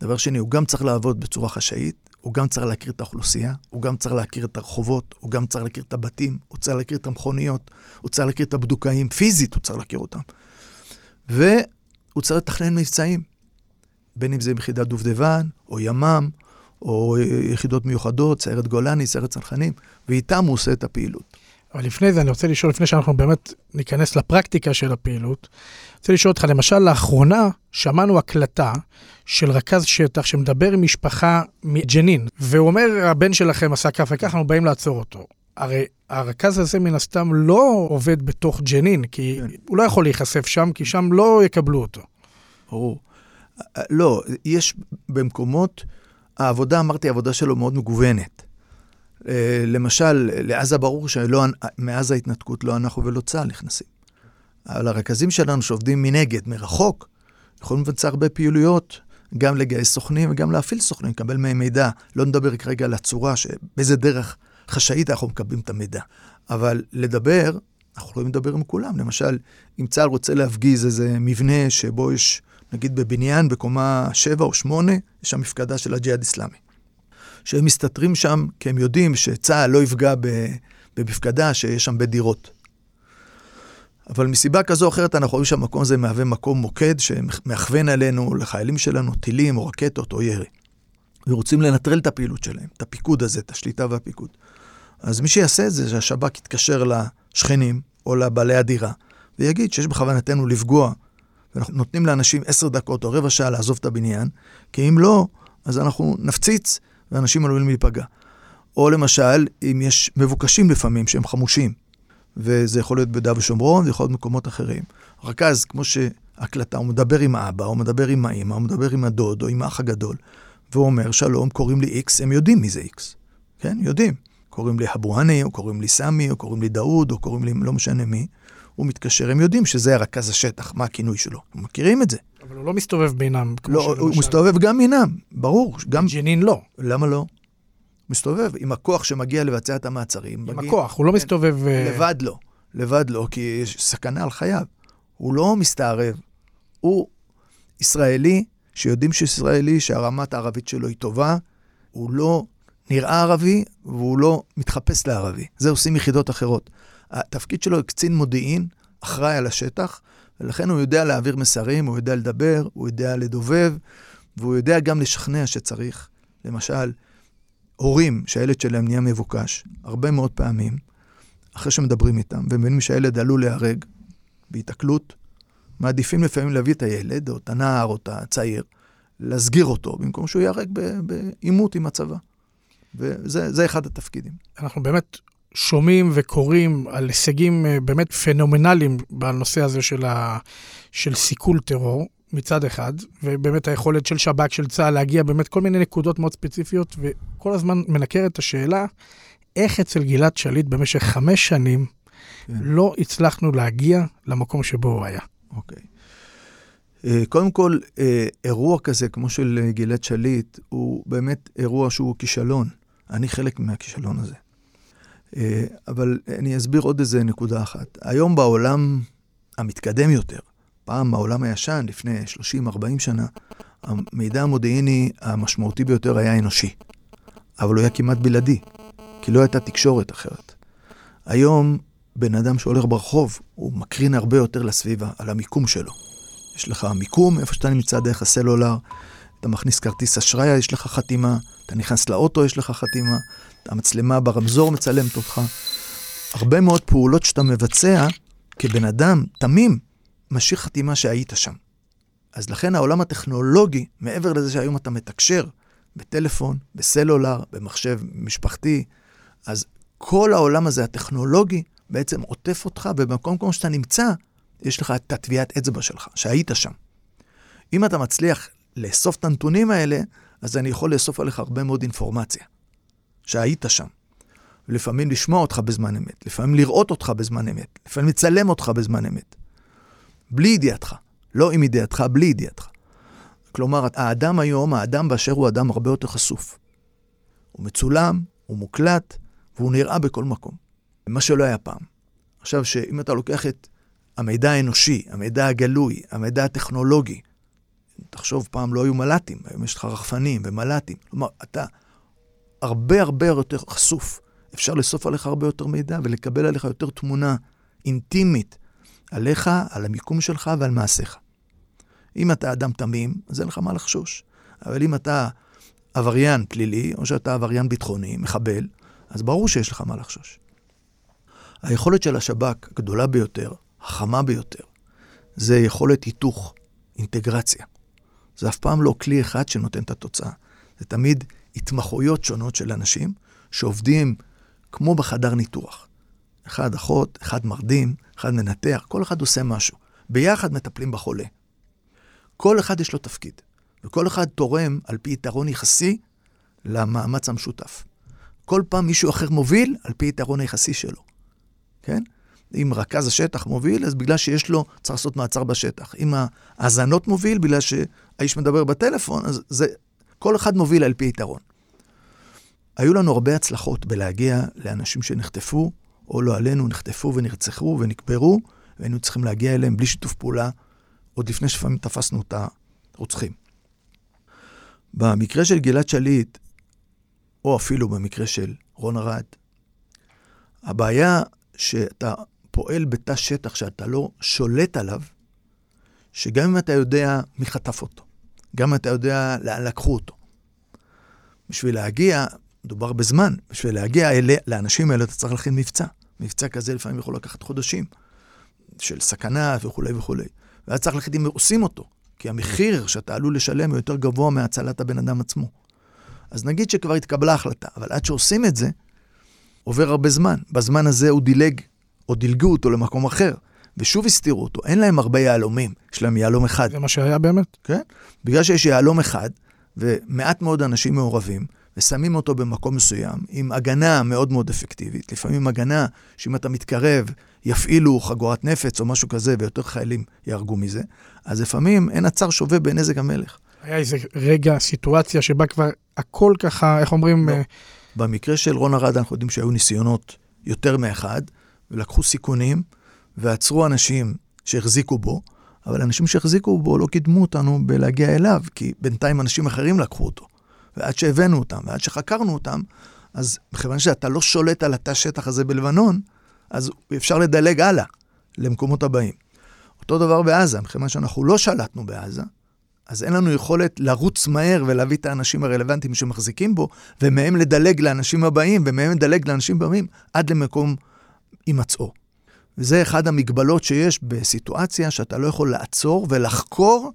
דבר שני, הוא גם צריך לעבוד בצורה חשאית, הוא גם צריך להכיר את האוכלוסייה, הוא גם צריך להכיר את הרחובות, הוא גם צריך להכיר את הבתים, הוא צריך להכיר את המכוניות, הוא צריך להכיר את הבדוקאים, פיזית הוא צריך להכיר אותם. והוא צריך לתכנן מבצעים, בין אם זה ביחידת דובדבן, או ימ"מ, או יחידות מיוחדות, סיירת גולני, סיירת צנחנים, ואיתם הוא עושה את הפעילות. אבל לפני זה אני רוצה לשאול, לפני שאנחנו באמת ניכנס לפרקטיקה של הפעילות, אני רוצה לשאול אותך, למשל, לאחרונה שמענו הקלטה של רכז שטח שמדבר עם משפחה מג'נין, והוא אומר, הבן שלכם עשה כך וכך, אנחנו באים לעצור אותו. הרי הרכז הזה מן הסתם לא עובד בתוך ג'נין, כי כן. הוא לא יכול להיחשף שם, כי שם לא יקבלו אותו. ברור. לא, יש במקומות, העבודה, אמרתי, העבודה שלו מאוד מגוונת. אה, למשל, לעזה ברור שמאז ההתנתקות לא אנחנו ולא צה"ל נכנסים. אבל הרכזים שלנו שעובדים מנגד, מרחוק, יכולים לבצע הרבה פעילויות, גם לגייס סוכנים וגם להפעיל סוכנים, לקבל מהם מידע. לא נדבר כרגע על הצורה, באיזה דרך חשאית אנחנו מקבלים את המידע. אבל לדבר, אנחנו יכולים לדבר עם כולם. למשל, אם צה"ל רוצה להפגיז איזה מבנה שבו יש, נגיד בבניין, בקומה 7 או 8, יש שם מפקדה של הג'יהאד אסלאמי. שהם מסתתרים שם כי הם יודעים שצה"ל לא יפגע במפקדה שיש שם בית דירות. אבל מסיבה כזו או אחרת אנחנו רואים שהמקום הזה מהווה מקום מוקד שמכוון עלינו, לחיילים שלנו, טילים או רקטות או ירי. ורוצים לנטרל את הפעילות שלהם, את הפיקוד הזה, את השליטה והפיקוד. אז מי שיעשה את זה, שהשב"כ יתקשר לשכנים או לבעלי הדירה, ויגיד שיש בכוונתנו לפגוע, ואנחנו נותנים לאנשים עשר דקות או רבע שעה לעזוב את הבניין, כי אם לא, אז אנחנו נפציץ ואנשים עלולים להיפגע. או למשל, אם יש מבוקשים לפעמים שהם חמושים, וזה יכול להיות ביהודה ושומרון, זה יכול להיות מקומות אחרים. רכז, כמו שהקלטה, הוא מדבר עם האבא, הוא מדבר עם האמא, הוא מדבר עם הדוד או עם האח הגדול, והוא אומר, שלום, קוראים לי איקס, הם יודעים מי זה איקס. כן, יודעים. קוראים לי אבוהני, או קוראים לי סמי, או קוראים לי דאוד, או קוראים לי לא משנה מי. הוא מתקשר, הם יודעים שזה הרכז השטח, מה הכינוי שלו. הם מכירים את זה. אבל הוא לא מסתובב בינם. לא, הוא מסתובב גם בינם, ברור. גם... ג'נין לא. למה לא? מסתובב עם הכוח שמגיע לבצע את המעצרים. עם מגיע... הכוח, הוא לא מסתובב... אה, לבד לא. לבד לא, כי יש סכנה על חייו. הוא לא מסתערב. הוא ישראלי, שיודעים שישראלי, שהרמת הערבית שלו היא טובה, הוא לא נראה ערבי והוא לא מתחפש לערבי. זה עושים יחידות אחרות. התפקיד שלו הוא קצין מודיעין, אחראי על השטח, ולכן הוא יודע להעביר מסרים, הוא יודע לדבר, הוא יודע לדובב, והוא יודע גם לשכנע שצריך. למשל, הורים שהילד שלהם נהיה מבוקש, הרבה מאוד פעמים, אחרי שמדברים איתם, ומבינים שהילד עלול להיהרג בהיתקלות, מעדיפים לפעמים להביא את הילד, או את הנער, או את הצעיר, להסגיר אותו, במקום שהוא ייהרג בעימות עם הצבא. וזה זה אחד התפקידים. אנחנו באמת שומעים וקוראים על הישגים אה, באמת פנומנליים בנושא הזה של, ה... של סיכול טרור מצד אחד, ובאמת היכולת של שב"כ, של צה"ל, להגיע באמת כל מיני נקודות מאוד ספציפיות, וכל הזמן מנקרת את השאלה, איך אצל גלעד שליט במשך חמש שנים כן. לא הצלחנו להגיע למקום שבו הוא היה. אוקיי. אה, קודם כל, אה, אירוע כזה, כמו של גלעד שליט, הוא באמת אירוע שהוא כישלון. אני חלק מהכישלון הזה. אה, אבל אני אסביר עוד איזה נקודה אחת. היום בעולם המתקדם יותר, פעם העולם הישן, לפני 30-40 שנה, המידע המודיעיני המשמעותי ביותר היה אנושי. אבל הוא היה כמעט בלעדי, כי לא הייתה תקשורת אחרת. היום, בן אדם שהולך ברחוב, הוא מקרין הרבה יותר לסביבה, על המיקום שלו. יש לך מיקום, איפה שאתה נמצא דרך הסלולר, אתה מכניס כרטיס אשראי, יש לך חתימה, אתה נכנס לאוטו, יש לך חתימה, המצלמה ברמזור מצלמת אותך. הרבה מאוד פעולות שאתה מבצע כבן אדם תמים, משאיר חתימה שהיית שם. אז לכן העולם הטכנולוגי, מעבר לזה שהיום אתה מתקשר בטלפון, בסלולר, במחשב משפחתי, אז כל העולם הזה, הטכנולוגי, בעצם עוטף אותך, ובמקום כמו שאתה נמצא, יש לך את הטביעת אצבע שלך, שהיית שם. אם אתה מצליח לאסוף את הנתונים האלה, אז אני יכול לאסוף עליך הרבה מאוד אינפורמציה, שהיית שם. ולפעמים לשמוע אותך בזמן אמת, לפעמים לראות אותך בזמן אמת, לפעמים לצלם אותך בזמן אמת. בלי ידיעתך, לא עם ידיעתך, בלי ידיעתך. כלומר, האדם היום, האדם באשר הוא אדם הרבה יותר חשוף. הוא מצולם, הוא מוקלט, והוא נראה בכל מקום. מה שלא היה פעם. עכשיו, שאם אתה לוקח את המידע האנושי, המידע הגלוי, המידע הטכנולוגי, תחשוב, פעם לא היו מל"טים, היום יש לך רחפנים ומל"טים. כלומר, אתה הרבה הרבה יותר חשוף. אפשר לאסוף עליך הרבה יותר מידע ולקבל עליך יותר תמונה אינטימית עליך, על המיקום שלך ועל מעשיך. אם אתה אדם תמים, אז אין לך מה לחשוש. אבל אם אתה עבריין פלילי, או שאתה עבריין ביטחוני, מחבל, אז ברור שיש לך מה לחשוש. היכולת של השב"כ הגדולה ביותר, החמה ביותר, זה יכולת היתוך, אינטגרציה. זה אף פעם לא כלי אחד שנותן את התוצאה. זה תמיד התמחויות שונות של אנשים שעובדים כמו בחדר ניתוח. אחד אחות, אחד מרדים, אחד מנתח, כל אחד עושה משהו. ביחד מטפלים בחולה. כל אחד יש לו תפקיד, וכל אחד תורם על פי יתרון יחסי למאמץ המשותף. כל פעם מישהו אחר מוביל על פי יתרון היחסי שלו, כן? אם רכז השטח מוביל, אז בגלל שיש לו, צריך לעשות מעצר בשטח. אם האזנות מוביל, בגלל שהאיש מדבר בטלפון, אז זה, כל אחד מוביל על פי יתרון. היו לנו הרבה הצלחות בלהגיע לאנשים שנחטפו, או לא עלינו, נחטפו ונרצחו ונקברו, והיינו צריכים להגיע אליהם בלי שיתוף פעולה, עוד לפני שלפעמים תפסנו את הרוצחים. במקרה של גלעד שליט, או אפילו במקרה של רון ארד, הבעיה שאתה פועל בתא שטח שאתה לא שולט עליו, שגם אם אתה יודע מי חטף אותו, גם אתה יודע לאן לקחו אותו, בשביל להגיע, מדובר בזמן, בשביל להגיע אלה, לאנשים האלה אתה צריך להכין מבצע. מבצע כזה לפעמים יכול לקחת חודשים, של סכנה וכולי וכולי. ואז צריך להחליט אם עושים אותו, כי המחיר שאתה עלול לשלם הוא יותר גבוה מהצלת הבן אדם עצמו. אז נגיד שכבר התקבלה החלטה, אבל עד שעושים את זה, עובר הרבה זמן. בזמן הזה הוא דילג, או דילגו אותו למקום אחר, ושוב הסתירו אותו. אין להם הרבה יהלומים, יש להם יהלום אחד. זה מה שהיה באמת? כן? בגלל שיש יהלום אחד, ומעט מאוד אנשים מעורבים, ושמים אותו במקום מסוים, עם הגנה מאוד מאוד אפקטיבית. לפעמים הגנה שאם אתה מתקרב, יפעילו חגורת נפץ או משהו כזה, ויותר חיילים יהרגו מזה. אז לפעמים אין הצר שווה בנזק המלך. היה איזה רגע, סיטואציה שבה כבר הכל ככה, איך אומרים, לא. אה, במקרה של רון ארד אנחנו יודעים שהיו ניסיונות יותר מאחד, ולקחו סיכונים, ועצרו אנשים שהחזיקו בו, אבל אנשים שהחזיקו בו לא קידמו אותנו בלהגיע אליו, כי בינתיים אנשים אחרים לקחו אותו. ועד שהבאנו אותם, ועד שחקרנו אותם, אז מכיוון שאתה לא שולט על התא השטח הזה בלבנון, אז אפשר לדלג הלאה, למקומות הבאים. אותו דבר בעזה, מכיוון שאנחנו לא שלטנו בעזה, אז אין לנו יכולת לרוץ מהר ולהביא את האנשים הרלוונטיים שמחזיקים בו, ומהם לדלג לאנשים הבאים, ומהם לדלג לאנשים הבאים, עד למקום הימצאו. וזה אחד המגבלות שיש בסיטואציה שאתה לא יכול לעצור ולחקור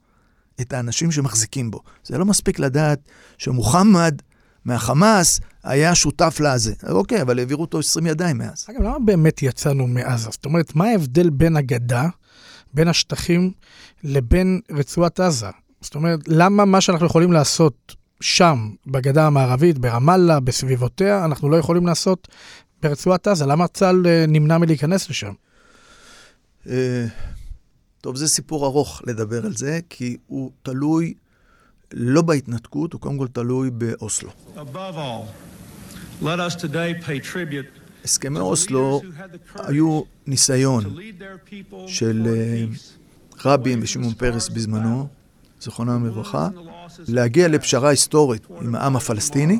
את האנשים שמחזיקים בו. זה לא מספיק לדעת שמוחמד מהחמאס היה שותף לזה. אוקיי, אבל העבירו אותו 20 ידיים מאז. אגב, למה באמת יצאנו מעזה? זאת אומרת, מה ההבדל בין הגדה, בין השטחים, לבין רצועת עזה? זאת אומרת, למה מה שאנחנו יכולים לעשות שם, בגדה המערבית, ברמאללה, בסביבותיה, אנחנו לא יכולים לעשות ברצועת עזה? למה צה"ל אה, נמנע מלהיכנס לשם? אה, טוב, זה סיפור ארוך לדבר על זה, כי הוא תלוי לא בהתנתקות, הוא קודם כל תלוי באוסלו. Above all, let us today pay tribute הסכמי אוסלו היו ניסיון של אה. רבין ושמעון פרס בזמנו, זיכרונם לברכה, להגיע לפשרה היסטורית עם העם הפלסטיני,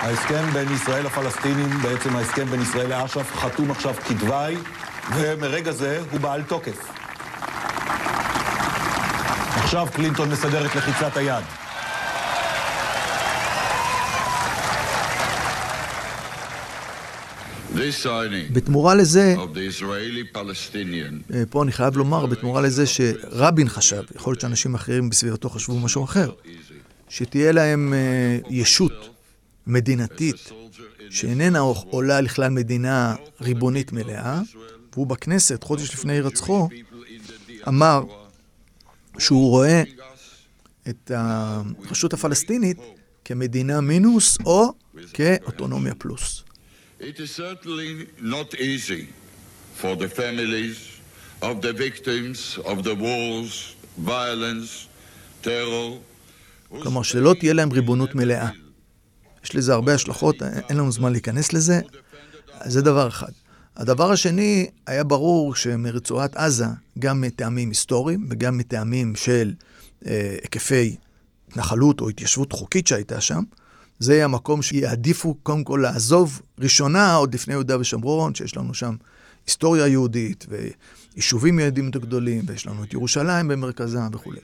ההסכם בין ישראל לפלסטינים, בעצם ההסכם בין ישראל לאש"ף, חתום עכשיו כתוואי, ומרגע זה הוא בעל תוקף. עכשיו קלינטון מסדר את לחיצת היד. בתמורה לזה, אה, פה אני חייב לומר, בתמורה לזה שרבין חשב, יכול להיות שאנשים אחרים בסביבתו חשבו משהו אחר, שתהיה להם אה, ישות מדינתית שאיננה עולה לכלל מדינה ריבונית מלאה, והוא בכנסת, חודש לפני הירצחו, אמר שהוא רואה את הרשות הפלסטינית כמדינה מינוס או כאוטונומיה פלוס. It is certainly not easy for the families of the victims of the wars, violence, terror. כלומר, שלא תהיה להם ריבונות מלאה. יש לזה הרבה השלכות, אין לנו זמן להיכנס לזה. זה דבר אחד. הדבר השני, היה ברור שמרצועת עזה, גם מטעמים היסטוריים וגם מטעמים של אה, היקפי התנחלות או התיישבות חוקית שהייתה שם, זה יהיה המקום שיעדיפו קודם כל לעזוב ראשונה, עוד לפני יהודה ושומרון, שיש לנו שם היסטוריה יהודית ויישובים יהודיים גדולים, ויש לנו את ירושלים במרכזה וכולי.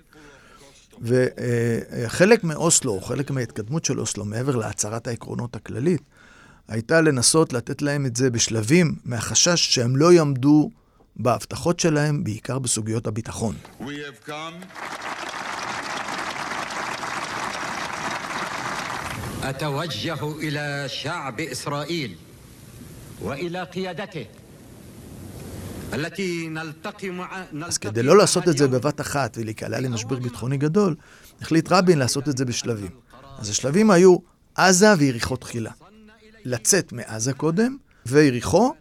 וחלק מאוסלו, חלק מההתקדמות של אוסלו, מעבר להצהרת העקרונות הכללית, הייתה לנסות לתת להם את זה בשלבים, מהחשש שהם לא יעמדו בהבטחות שלהם, בעיקר בסוגיות הביטחון. We have come أتوجه إلى شعب إسرائيل وإلى قيادته التي نلتقي مع אז כדי לא לעשות את זה בבת אחת ולהיקלע למשבר ביטחוני גדול, החליט רבין לעשות את זה בשלבים. אז השלבים היו עזה ויריחו תחילה. לצאת מעזה קודם, ויריחו,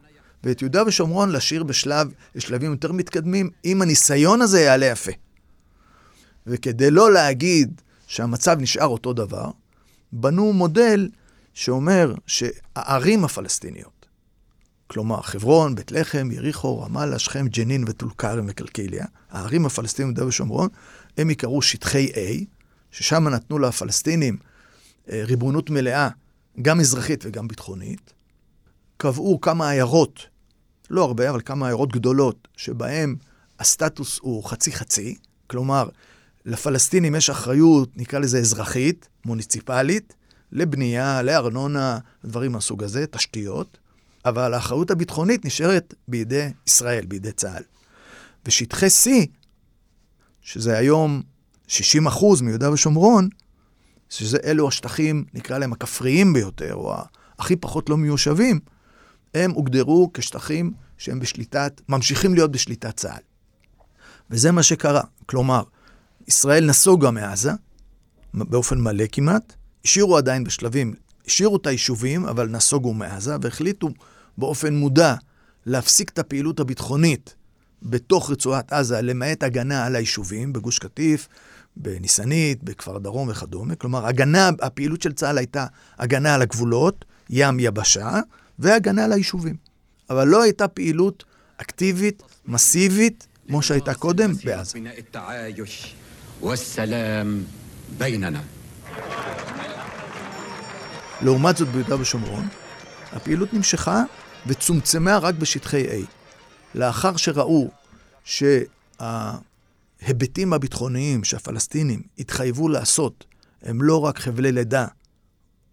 ואת יהודה ושומרון להשאיר בשלב, בשלבים יותר מתקדמים, אם הניסיון הזה יעלה יפה. וכדי לא להגיד שהמצב נשאר אותו דבר, בנו מודל שאומר שהערים הפלסטיניות, כלומר חברון, בית לחם, יריחו, רמאללה, שכם, ג'נין וטול כרם וקלקיליה, הערים הפלסטיניות ביהודה ושומרון, הם יקראו שטחי A, ששם נתנו לפלסטינים אה, ריבונות מלאה, גם אזרחית וגם ביטחונית. קבעו כמה עיירות, לא הרבה, אבל כמה עיירות גדולות, שבהן הסטטוס הוא חצי-חצי, כלומר, לפלסטינים יש אחריות, נקרא לזה אזרחית, מוניציפלית, לבנייה, לארנונה, דברים מהסוג הזה, תשתיות, אבל האחריות הביטחונית נשארת בידי ישראל, בידי צה"ל. ושטחי C, שזה היום 60 אחוז מיהודה ושומרון, שזה אלו השטחים, נקרא להם הכפריים ביותר, או הכי פחות לא מיושבים, הם הוגדרו כשטחים שהם בשליטת, ממשיכים להיות בשליטת צה"ל. וזה מה שקרה. כלומר, ישראל נסוגה מעזה, באופן מלא כמעט, השאירו עדיין בשלבים, השאירו את היישובים, אבל נסוגו מעזה, והחליטו באופן מודע להפסיק את הפעילות הביטחונית בתוך רצועת עזה, למעט הגנה על היישובים, בגוש קטיף, בניסנית, בכפר דרום וכדומה. כלומר, הגנה, הפעילות של צה"ל הייתה הגנה על הגבולות, ים, יבשה, והגנה על היישובים. אבל לא הייתה פעילות אקטיבית, מסיבית, כמו שהייתה קודם בעזה. לעומת זאת, ביהודה ושומרון, הפעילות נמשכה וצומצמה רק בשטחי A. לאחר שראו שה... שההיבטים הביטחוניים שהפלסטינים התחייבו לעשות הם לא רק חבלי לידה,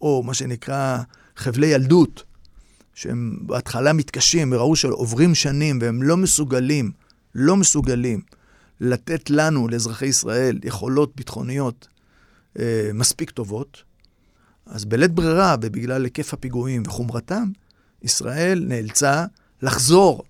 או מה שנקרא חבלי ילדות, שהם בהתחלה מתקשים וראו שעוברים שנים והם לא מסוגלים, לא מסוגלים לתת לנו, לאזרחי ישראל, יכולות ביטחוניות אה, מספיק טובות, אז בלית ברירה ובגלל היקף הפיגועים וחומרתם, ישראל נאלצה לחזור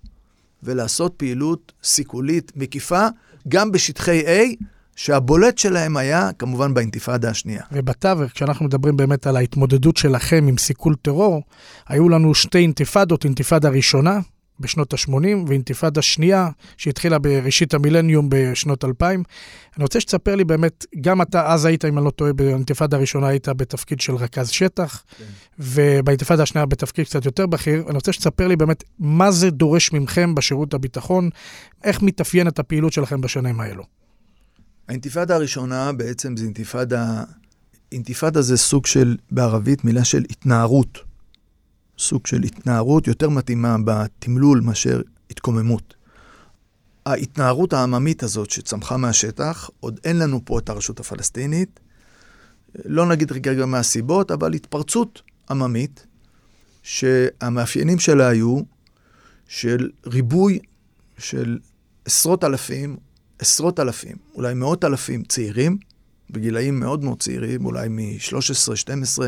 ולעשות פעילות סיכולית מקיפה גם בשטחי A, שהבולט שלהם היה כמובן באינתיפאדה השנייה. ובתווך, כשאנחנו מדברים באמת על ההתמודדות שלכם עם סיכול טרור, היו לנו שתי אינתיפאדות, אינתיפאדה ראשונה בשנות ה-80 ואינתיפאדה שנייה שהתחילה בראשית המילניום בשנות 2000. אני רוצה שתספר לי באמת, גם אתה אז היית, אם אני לא טועה, באינתיפאדה הראשונה היית בתפקיד של רכז שטח, כן. ובאינתיפאדה השנייה בתפקיד קצת יותר בכיר. אני רוצה שתספר לי באמת מה זה דורש מכם בשירות הביטחון, איך מתאפיינת הפעילות שלכם בשנים האלו. האינתיפאדה הראשונה בעצם זה אינתיפאדה, אינתיפאדה זה סוג של, בערבית, מילה של התנערות. סוג של התנערות יותר מתאימה בתמלול מאשר התקוממות. ההתנערות העממית הזאת שצמחה מהשטח, עוד אין לנו פה את הרשות הפלסטינית, לא נגיד רגע מהסיבות, אבל התפרצות עממית, שהמאפיינים שלה היו של ריבוי של עשרות אלפים עשרות אלפים, אולי מאות אלפים צעירים, בגילאים מאוד מאוד צעירים, אולי מ-13-12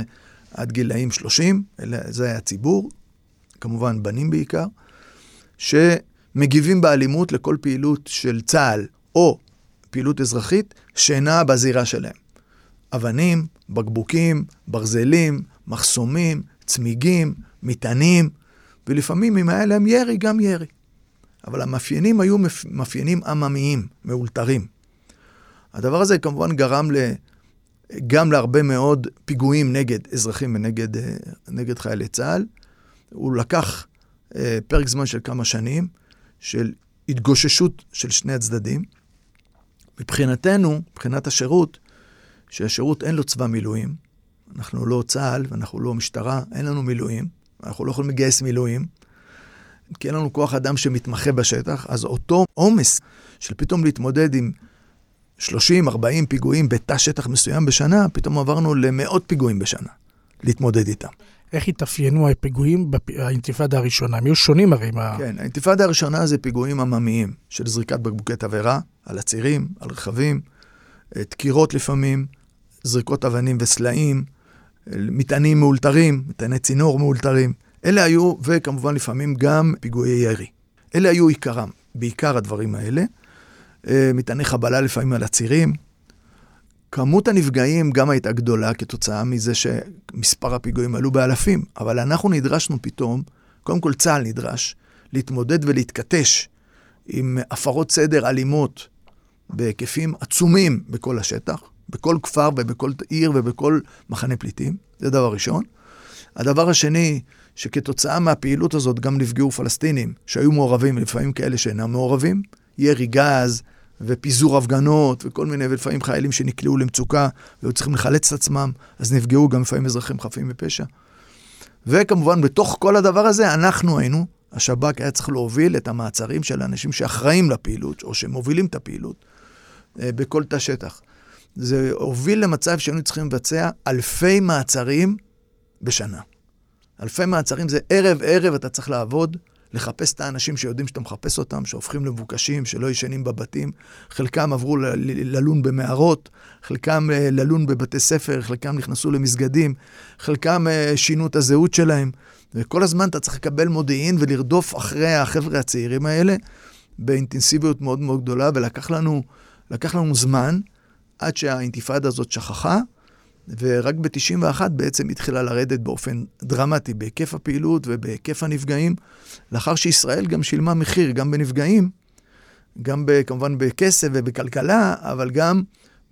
עד גילאים 30, אלה, זה היה הציבור, כמובן בנים בעיקר, שמגיבים באלימות לכל פעילות של צה"ל או פעילות אזרחית שאינה בזירה שלהם. אבנים, בקבוקים, ברזלים, מחסומים, צמיגים, מטענים, ולפעמים אם היה להם ירי, גם ירי. אבל המאפיינים היו מאפיינים עממיים, מאולתרים. הדבר הזה כמובן גרם ל... גם להרבה מאוד פיגועים נגד אזרחים ונגד אה, נגד חיילי צה"ל. הוא לקח אה, פרק זמן של כמה שנים של התגוששות של שני הצדדים. מבחינתנו, מבחינת השירות, שהשירות אין לו צבא מילואים, אנחנו לא צה"ל ואנחנו לא משטרה, אין לנו מילואים, אנחנו לא יכולים לגייס מילואים. כי אין לנו כוח אדם שמתמחה בשטח, אז אותו עומס של פתאום להתמודד עם 30-40 פיגועים בתא שטח מסוים בשנה, פתאום עברנו למאות פיגועים בשנה, להתמודד איתם. איך התאפיינו הפיגועים באינתיפאדה הראשונה? הם היו שונים הרי מה... כן, האינתיפאדה הראשונה זה פיגועים עממיים של זריקת בקבוקי תבערה על הצירים, על רכבים, אה, דקירות לפעמים, זריקות אבנים וסלעים, אה, מטענים מאולתרים, מטעני צינור מאולתרים. אלה היו, וכמובן לפעמים גם פיגועי ירי. אלה היו עיקרם, בעיקר הדברים האלה. אה, מטעני חבלה לפעמים על הצירים. כמות הנפגעים גם הייתה גדולה כתוצאה מזה שמספר הפיגועים עלו באלפים, אבל אנחנו נדרשנו פתאום, קודם כל צה"ל נדרש, להתמודד ולהתכתש עם הפרות סדר אלימות בהיקפים עצומים בכל השטח, בכל כפר ובכל עיר ובכל מחנה פליטים, זה דבר ראשון. הדבר השני, שכתוצאה מהפעילות הזאת גם נפגעו פלסטינים שהיו מעורבים, לפעמים כאלה שאינם מעורבים, ירי גז ופיזור הפגנות וכל מיני, ולפעמים חיילים שנקלעו למצוקה והיו צריכים לחלץ את עצמם, אז נפגעו גם לפעמים אזרחים חפים מפשע. וכמובן, בתוך כל הדבר הזה, אנחנו היינו, השב"כ היה צריך להוביל את המעצרים של האנשים שאחראים לפעילות, או שמובילים את הפעילות, אה, בכל תא שטח. זה הוביל למצב שהיינו צריכים לבצע אלפי מעצרים בשנה. אלפי מעצרים זה ערב-ערב אתה צריך לעבוד, לחפש את האנשים שיודעים שאתה מחפש אותם, שהופכים למבוקשים, שלא ישנים בבתים. חלקם עברו ללון במערות, חלקם אה, ללון בבתי ספר, חלקם נכנסו למסגדים, חלקם אה, שינו את הזהות שלהם. וכל הזמן אתה צריך לקבל מודיעין ולרדוף אחרי החבר'ה הצעירים האלה באינטנסיביות מאוד מאוד גדולה, ולקח לנו, לנו זמן עד שהאינתיפאדה הזאת שכחה. ורק ב-91 בעצם התחילה לרדת באופן דרמטי בהיקף הפעילות ובהיקף הנפגעים, לאחר שישראל גם שילמה מחיר, גם בנפגעים, גם ב, כמובן בכסף ובכלכלה, אבל גם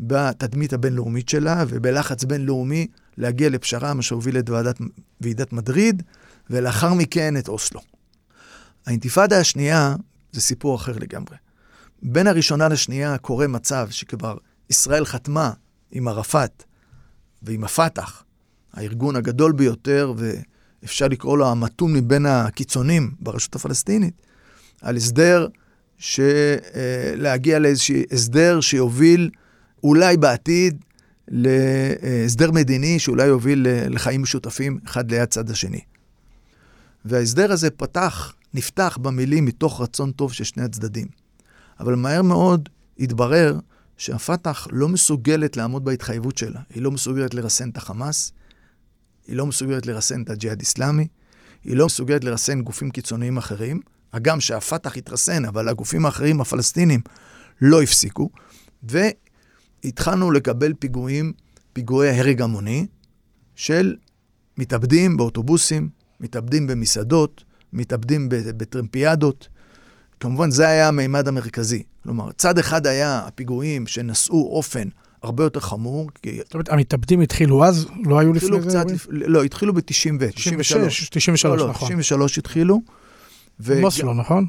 בתדמית הבינלאומית שלה ובלחץ בינלאומי להגיע לפשרה, מה שהוביל את ועדת, ועידת מדריד, ולאחר מכן את אוסלו. האינתיפאדה השנייה זה סיפור אחר לגמרי. בין הראשונה לשנייה קורה מצב שכבר ישראל חתמה עם ערפאת ועם הפת"ח, הארגון הגדול ביותר, ואפשר לקרוא לו המתון מבין הקיצונים ברשות הפלסטינית, על הסדר, ש... אה, להגיע לאיזשהו הסדר שיוביל אולי בעתיד להסדר מדיני שאולי יוביל לחיים משותפים אחד ליד צד השני. וההסדר הזה פתח, נפתח במילים מתוך רצון טוב של שני הצדדים. אבל מהר מאוד התברר שהפת"ח לא מסוגלת לעמוד בהתחייבות שלה. היא לא מסוגלת לרסן את החמאס, היא לא מסוגלת לרסן את הג'יהאד איסלאמי, היא לא מסוגלת לרסן גופים קיצוניים אחרים. הגם שהפת"ח התרסן, אבל הגופים האחרים, הפלסטינים, לא הפסיקו. והתחלנו לקבל פיגועים, פיגועי הרג המוני, של מתאבדים באוטובוסים, מתאבדים במסעדות, מתאבדים בטרמפיאדות. כמובן, זה היה המימד המרכזי. כלומר, צד אחד היה הפיגועים שנשאו אופן הרבה יותר חמור. זאת אומרת, המתאבדים התחילו אז? לא היו לפני זה? קצת. לא, התחילו ב-90 ו... 96, 93, לא, לא, נכון. 93 התחילו. ו... אוסלו, נכון?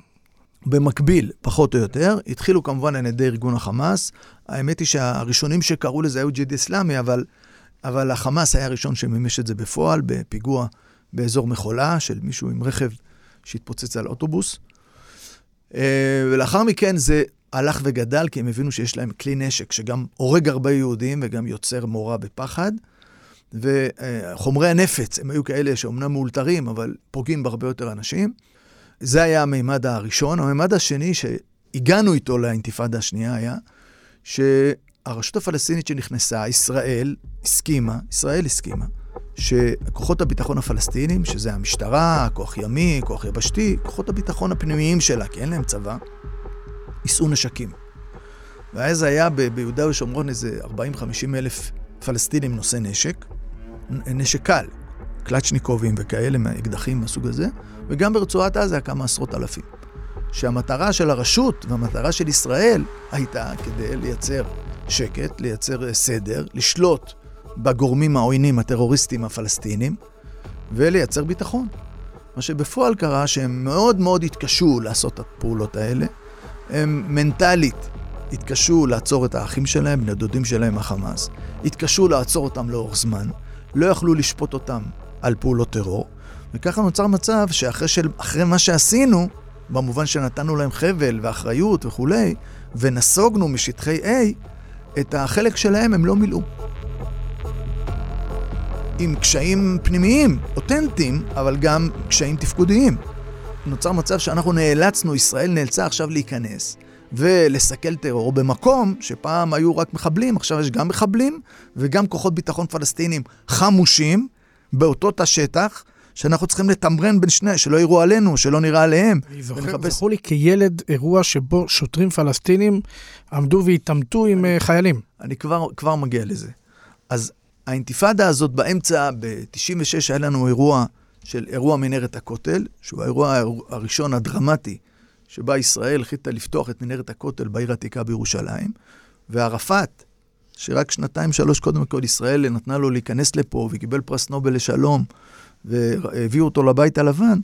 במקביל, פחות או יותר, התחילו כמובן על ידי ארגון החמאס. האמת היא שהראשונים שקראו לזה היו ג'יהאד איסלאמי, אבל, אבל החמאס היה הראשון שמימש את זה בפועל, בפיגוע באזור מחולה של מישהו עם רכב שהתפוצץ על אוטובוס. אה, ולאחר מכן זה הלך וגדל, כי הם הבינו שיש להם כלי נשק שגם הורג הרבה יהודים וגם יוצר מורא בפחד. וחומרי הנפץ הם היו כאלה שאומנם מאולתרים, אבל פוגעים בהרבה יותר אנשים. זה היה המימד הראשון. המימד השני שהגענו איתו לאינתיפאדה השנייה היה שהרשות הפלסטינית שנכנסה, ישראל הסכימה, ישראל הסכימה, שכוחות הביטחון הפלסטינים, שזה המשטרה, כוח ימי, כוח יבשתי, כוחות הביטחון הפנימיים שלה, כי אין להם צבא, יישאו נשקים. ואז היה ב- ביהודה ושומרון איזה 40-50 אלף פלסטינים נושאי נשק, נשק קל, קלצ'ניקובים וכאלה, אקדחים מהסוג הזה, וגם ברצועת עזה כמה עשרות אלפים. שהמטרה של הרשות והמטרה של ישראל הייתה כדי לייצר שקט, לייצר סדר, לשלוט בגורמים העוינים, הטרוריסטים הפלסטינים, ולייצר ביטחון. מה שבפועל קרה שהם מאוד מאוד התקשו לעשות את הפעולות האלה. הם מנטלית התקשו לעצור את האחים שלהם, בני דודים שלהם החמאס. התקשו לעצור אותם לאורך זמן. לא יכלו לשפוט אותם על פעולות טרור. וככה נוצר מצב שאחרי של, מה שעשינו, במובן שנתנו להם חבל ואחריות וכולי, ונסוגנו משטחי A, את החלק שלהם הם לא מילאו. עם קשיים פנימיים, אותנטיים, אבל גם קשיים תפקודיים. נוצר מצב שאנחנו נאלצנו, ישראל נאלצה עכשיו להיכנס ולסכל טרור במקום שפעם היו רק מחבלים, עכשיו יש גם מחבלים וגם כוחות ביטחון פלסטינים חמושים באותו תא שטח. שאנחנו צריכים לתמרן בין שני, שלא יראו עלינו, שלא נראה עליהם. אני זוכר, זכור לי כילד אירוע שבו שוטרים פלסטינים עמדו והתעמתו עם אני, חיילים. אני כבר, כבר מגיע לזה. אז האינתיפאדה הזאת באמצע, ב-96 היה לנו אירוע של אירוע מנהרת הכותל, שהוא האירוע הראשון הדרמטי, שבה ישראל החליטה לפתוח את מנהרת הכותל בעיר העתיקה בירושלים, וערפאת, שרק שנתיים, שלוש קודם כל ישראל נתנה לו להיכנס לפה וקיבל פרס נובל לשלום, והביאו אותו לבית הלבן,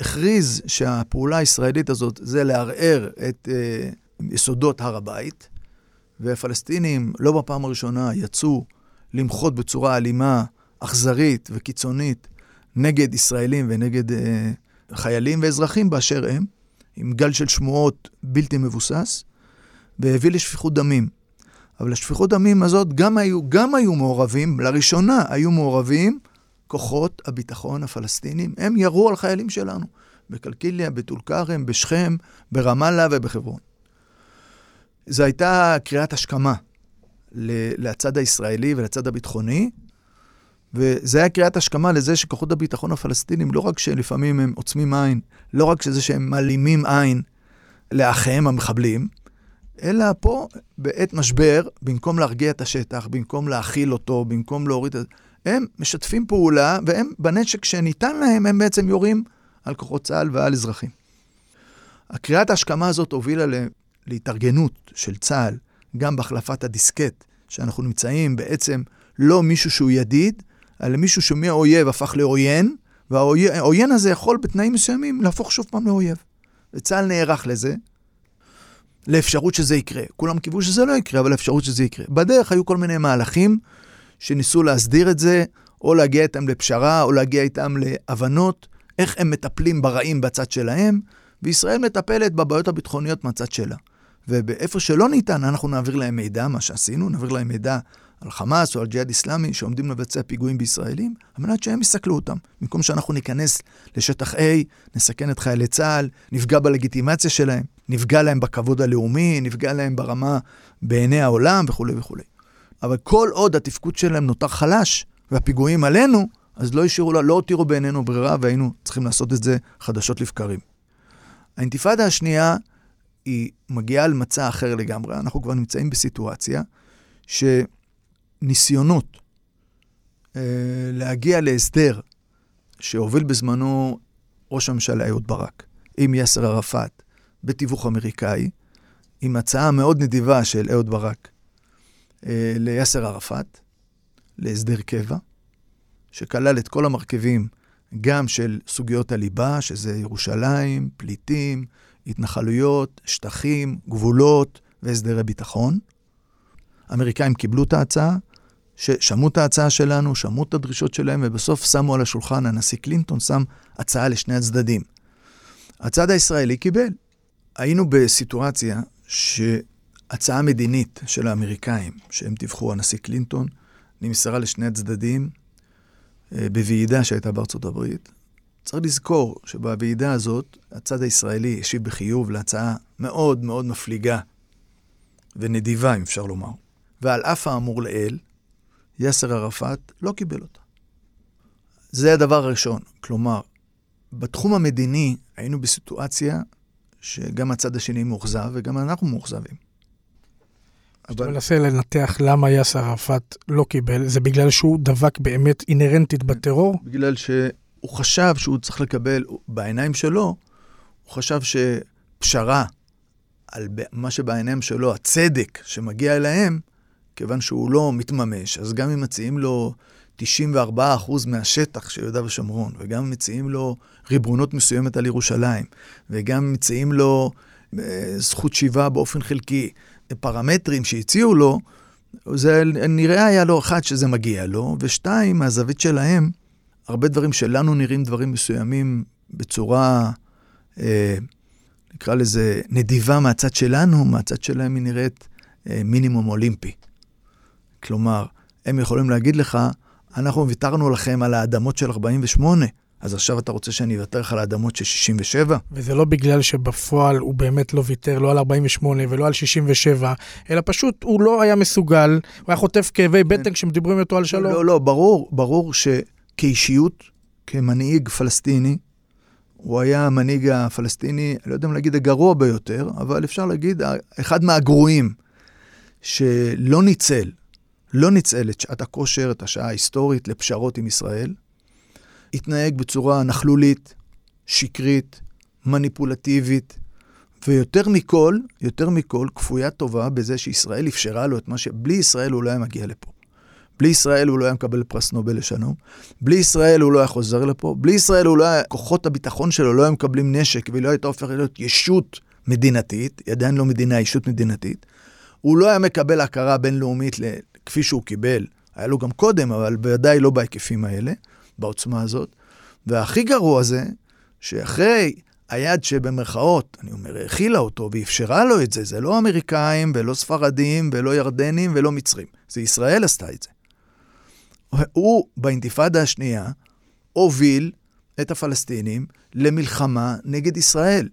הכריז שהפעולה הישראלית הזאת זה לערער את אה, יסודות הר הבית, והפלסטינים לא בפעם הראשונה יצאו למחות בצורה אלימה, אכזרית וקיצונית נגד ישראלים ונגד אה, חיילים ואזרחים באשר הם, עם גל של שמועות בלתי מבוסס, והביא לשפיכות דמים. אבל השפיכות דמים הזאת גם היו, גם היו מעורבים, לראשונה היו מעורבים כוחות הביטחון הפלסטינים. הם ירו על חיילים שלנו, בקלקיליה, בטול כרם, בשכם, ברמאללה ובחברון. זו הייתה קריאת השכמה לצד הישראלי ולצד הביטחוני, וזה היה קריאת השכמה לזה שכוחות הביטחון הפלסטינים, לא רק שלפעמים הם עוצמים עין, לא רק שזה שהם מעלימים עין לאחיהם המחבלים, אלא פה, בעת משבר, במקום להרגיע את השטח, במקום להכיל אותו, במקום להוריד את... הם משתפים פעולה, והם, בנשק שניתן להם, הם בעצם יורים על כוחות צה"ל ועל אזרחים. הקריאת ההשכמה הזאת הובילה להתארגנות של צה"ל, גם בהחלפת הדיסקט, שאנחנו נמצאים בעצם לא מישהו שהוא ידיד, אלא מישהו שמהאויב הפך לעוין, והעוין הזה יכול בתנאים מסוימים להפוך שוב פעם לאויב. וצה"ל נערך לזה, לאפשרות שזה יקרה. כולם קיוו שזה לא יקרה, אבל לאפשרות שזה יקרה. בדרך היו כל מיני מהלכים שניסו להסדיר את זה, או להגיע איתם לפשרה, או להגיע איתם להבנות, איך הם מטפלים ברעים בצד שלהם, וישראל מטפלת בבעיות הביטחוניות מהצד שלה. ובאיפה שלא ניתן, אנחנו נעביר להם מידע, מה שעשינו, נעביר להם מידע על חמאס או על ג'יהאד איסלאמי שעומדים לבצע פיגועים בישראלים, על מנת שהם יסכלו אותם. במקום שאנחנו ניכנס לשטח A, נסכן את חיילי צה"ל, נפגע בלגיטימציה שלהם, נפגע להם בכבוד הלאומי, נפגע להם ברמה בעיני העולם וכולי וכולי. אבל כל עוד התפקוד שלהם נותר חלש, והפיגועים עלינו, אז לא השאירו, לא הותירו בעינינו ברירה, והיינו צריכים לעשות את זה חדשות לבקרים. האינתיפאדה השנייה היא מגיעה על מצע אחר לגמרי. אנחנו כבר נמצאים בסיטואציה שניסיונות אה, להגיע להסדר שהוביל בזמנו ראש הממשלה אהוד ברק עם יאסר ערפאת בתיווך אמריקאי, עם הצעה מאוד נדיבה של אהוד ברק אה, ליאסר ערפאת, להסדר קבע, שכלל את כל המרכיבים, גם של סוגיות הליבה, שזה ירושלים, פליטים, התנחלויות, שטחים, גבולות והסדרי ביטחון. האמריקאים קיבלו את ההצעה, שמעו את ההצעה שלנו, שמעו את הדרישות שלהם, ובסוף שמו על השולחן, הנשיא קלינטון שם הצעה לשני הצדדים. הצד הישראלי קיבל. היינו בסיטואציה שהצעה מדינית של האמריקאים, שהם טיווחו הנשיא קלינטון, נמסרה לשני הצדדים אה, בוועידה שהייתה בארצות הברית. צריך לזכור שבוועידה הזאת, הצד הישראלי השיב בחיוב להצעה מאוד מאוד מפליגה ונדיבה, אם אפשר לומר. ועל אף האמור לעיל, יאסר ערפאת לא קיבל אותה. זה הדבר הראשון. כלומר, בתחום המדיני היינו בסיטואציה שגם הצד השני מאוכזב וגם אנחנו מאוכזבים. כשאתה אבל... מנסה לנתח למה יאסר ערפאת לא קיבל, זה בגלל שהוא דבק באמת אינהרנטית בטרור? בגלל שהוא חשב שהוא צריך לקבל, בעיניים שלו, הוא חשב שפשרה על מה שבעיניים שלו, הצדק שמגיע אליהם, כיוון שהוא לא מתממש, אז גם אם מציעים לו 94% מהשטח של יהודה ושומרון, וגם אם מציעים לו ריבונות מסוימת על ירושלים, וגם אם מציעים לו אה, זכות שיבה באופן חלקי, פרמטרים שהציעו לו, זה נראה היה לו, אחד, שזה מגיע לו, ושתיים, מהזווית שלהם, הרבה דברים שלנו נראים דברים מסוימים בצורה, אה, נקרא לזה, נדיבה מהצד שלנו, מהצד שלהם היא נראית אה, מינימום אולימפי. כלומר, הם יכולים להגיד לך, אנחנו ויתרנו לכם על האדמות של 48, אז עכשיו אתה רוצה שאני אוותר לך על האדמות של 67? וזה לא בגלל שבפועל הוא באמת לא ויתר, לא על 48 ולא על 67, אלא פשוט הוא לא היה מסוגל, הוא היה חוטף כאבי בטן כן. כשמדברים איתו על שלום. לא, לא, ברור, ברור שכאישיות, כמנהיג פלסטיני, הוא היה המנהיג הפלסטיני, אני לא יודע אם להגיד הגרוע ביותר, אבל אפשר להגיד, אחד מהגרועים, שלא ניצל, לא ניצל את שעת הכושר, את השעה ההיסטורית לפשרות עם ישראל, התנהג בצורה נכלולית, שקרית, מניפולטיבית, ויותר מכל, יותר מכל, כפוית טובה בזה שישראל אפשרה לו את מה ש... בלי ישראל הוא לא היה מגיע לפה. בלי ישראל הוא לא היה מקבל פרס נובל לשלום. בלי ישראל הוא לא היה חוזר לפה. בלי ישראל הוא לא היה... כוחות הביטחון שלו לא היו מקבלים נשק, והיא לא הייתה הופכת להיות ישות מדינתית, היא עדיין לא מדינה, ישות מדינתית. הוא לא היה מקבל הכרה בינלאומית כפי שהוא קיבל. היה לו גם קודם, אבל בוודאי לא בהיקפים האלה. בעוצמה הזאת. והכי גרוע זה, שאחרי היד שבמרכאות, אני אומר, האכילה אותו ואפשרה לו את זה, זה לא אמריקאים ולא ספרדים ולא ירדנים ולא מצרים, זה ישראל עשתה את זה. הוא, באינתיפאדה השנייה, הוביל את הפלסטינים למלחמה נגד ישראל.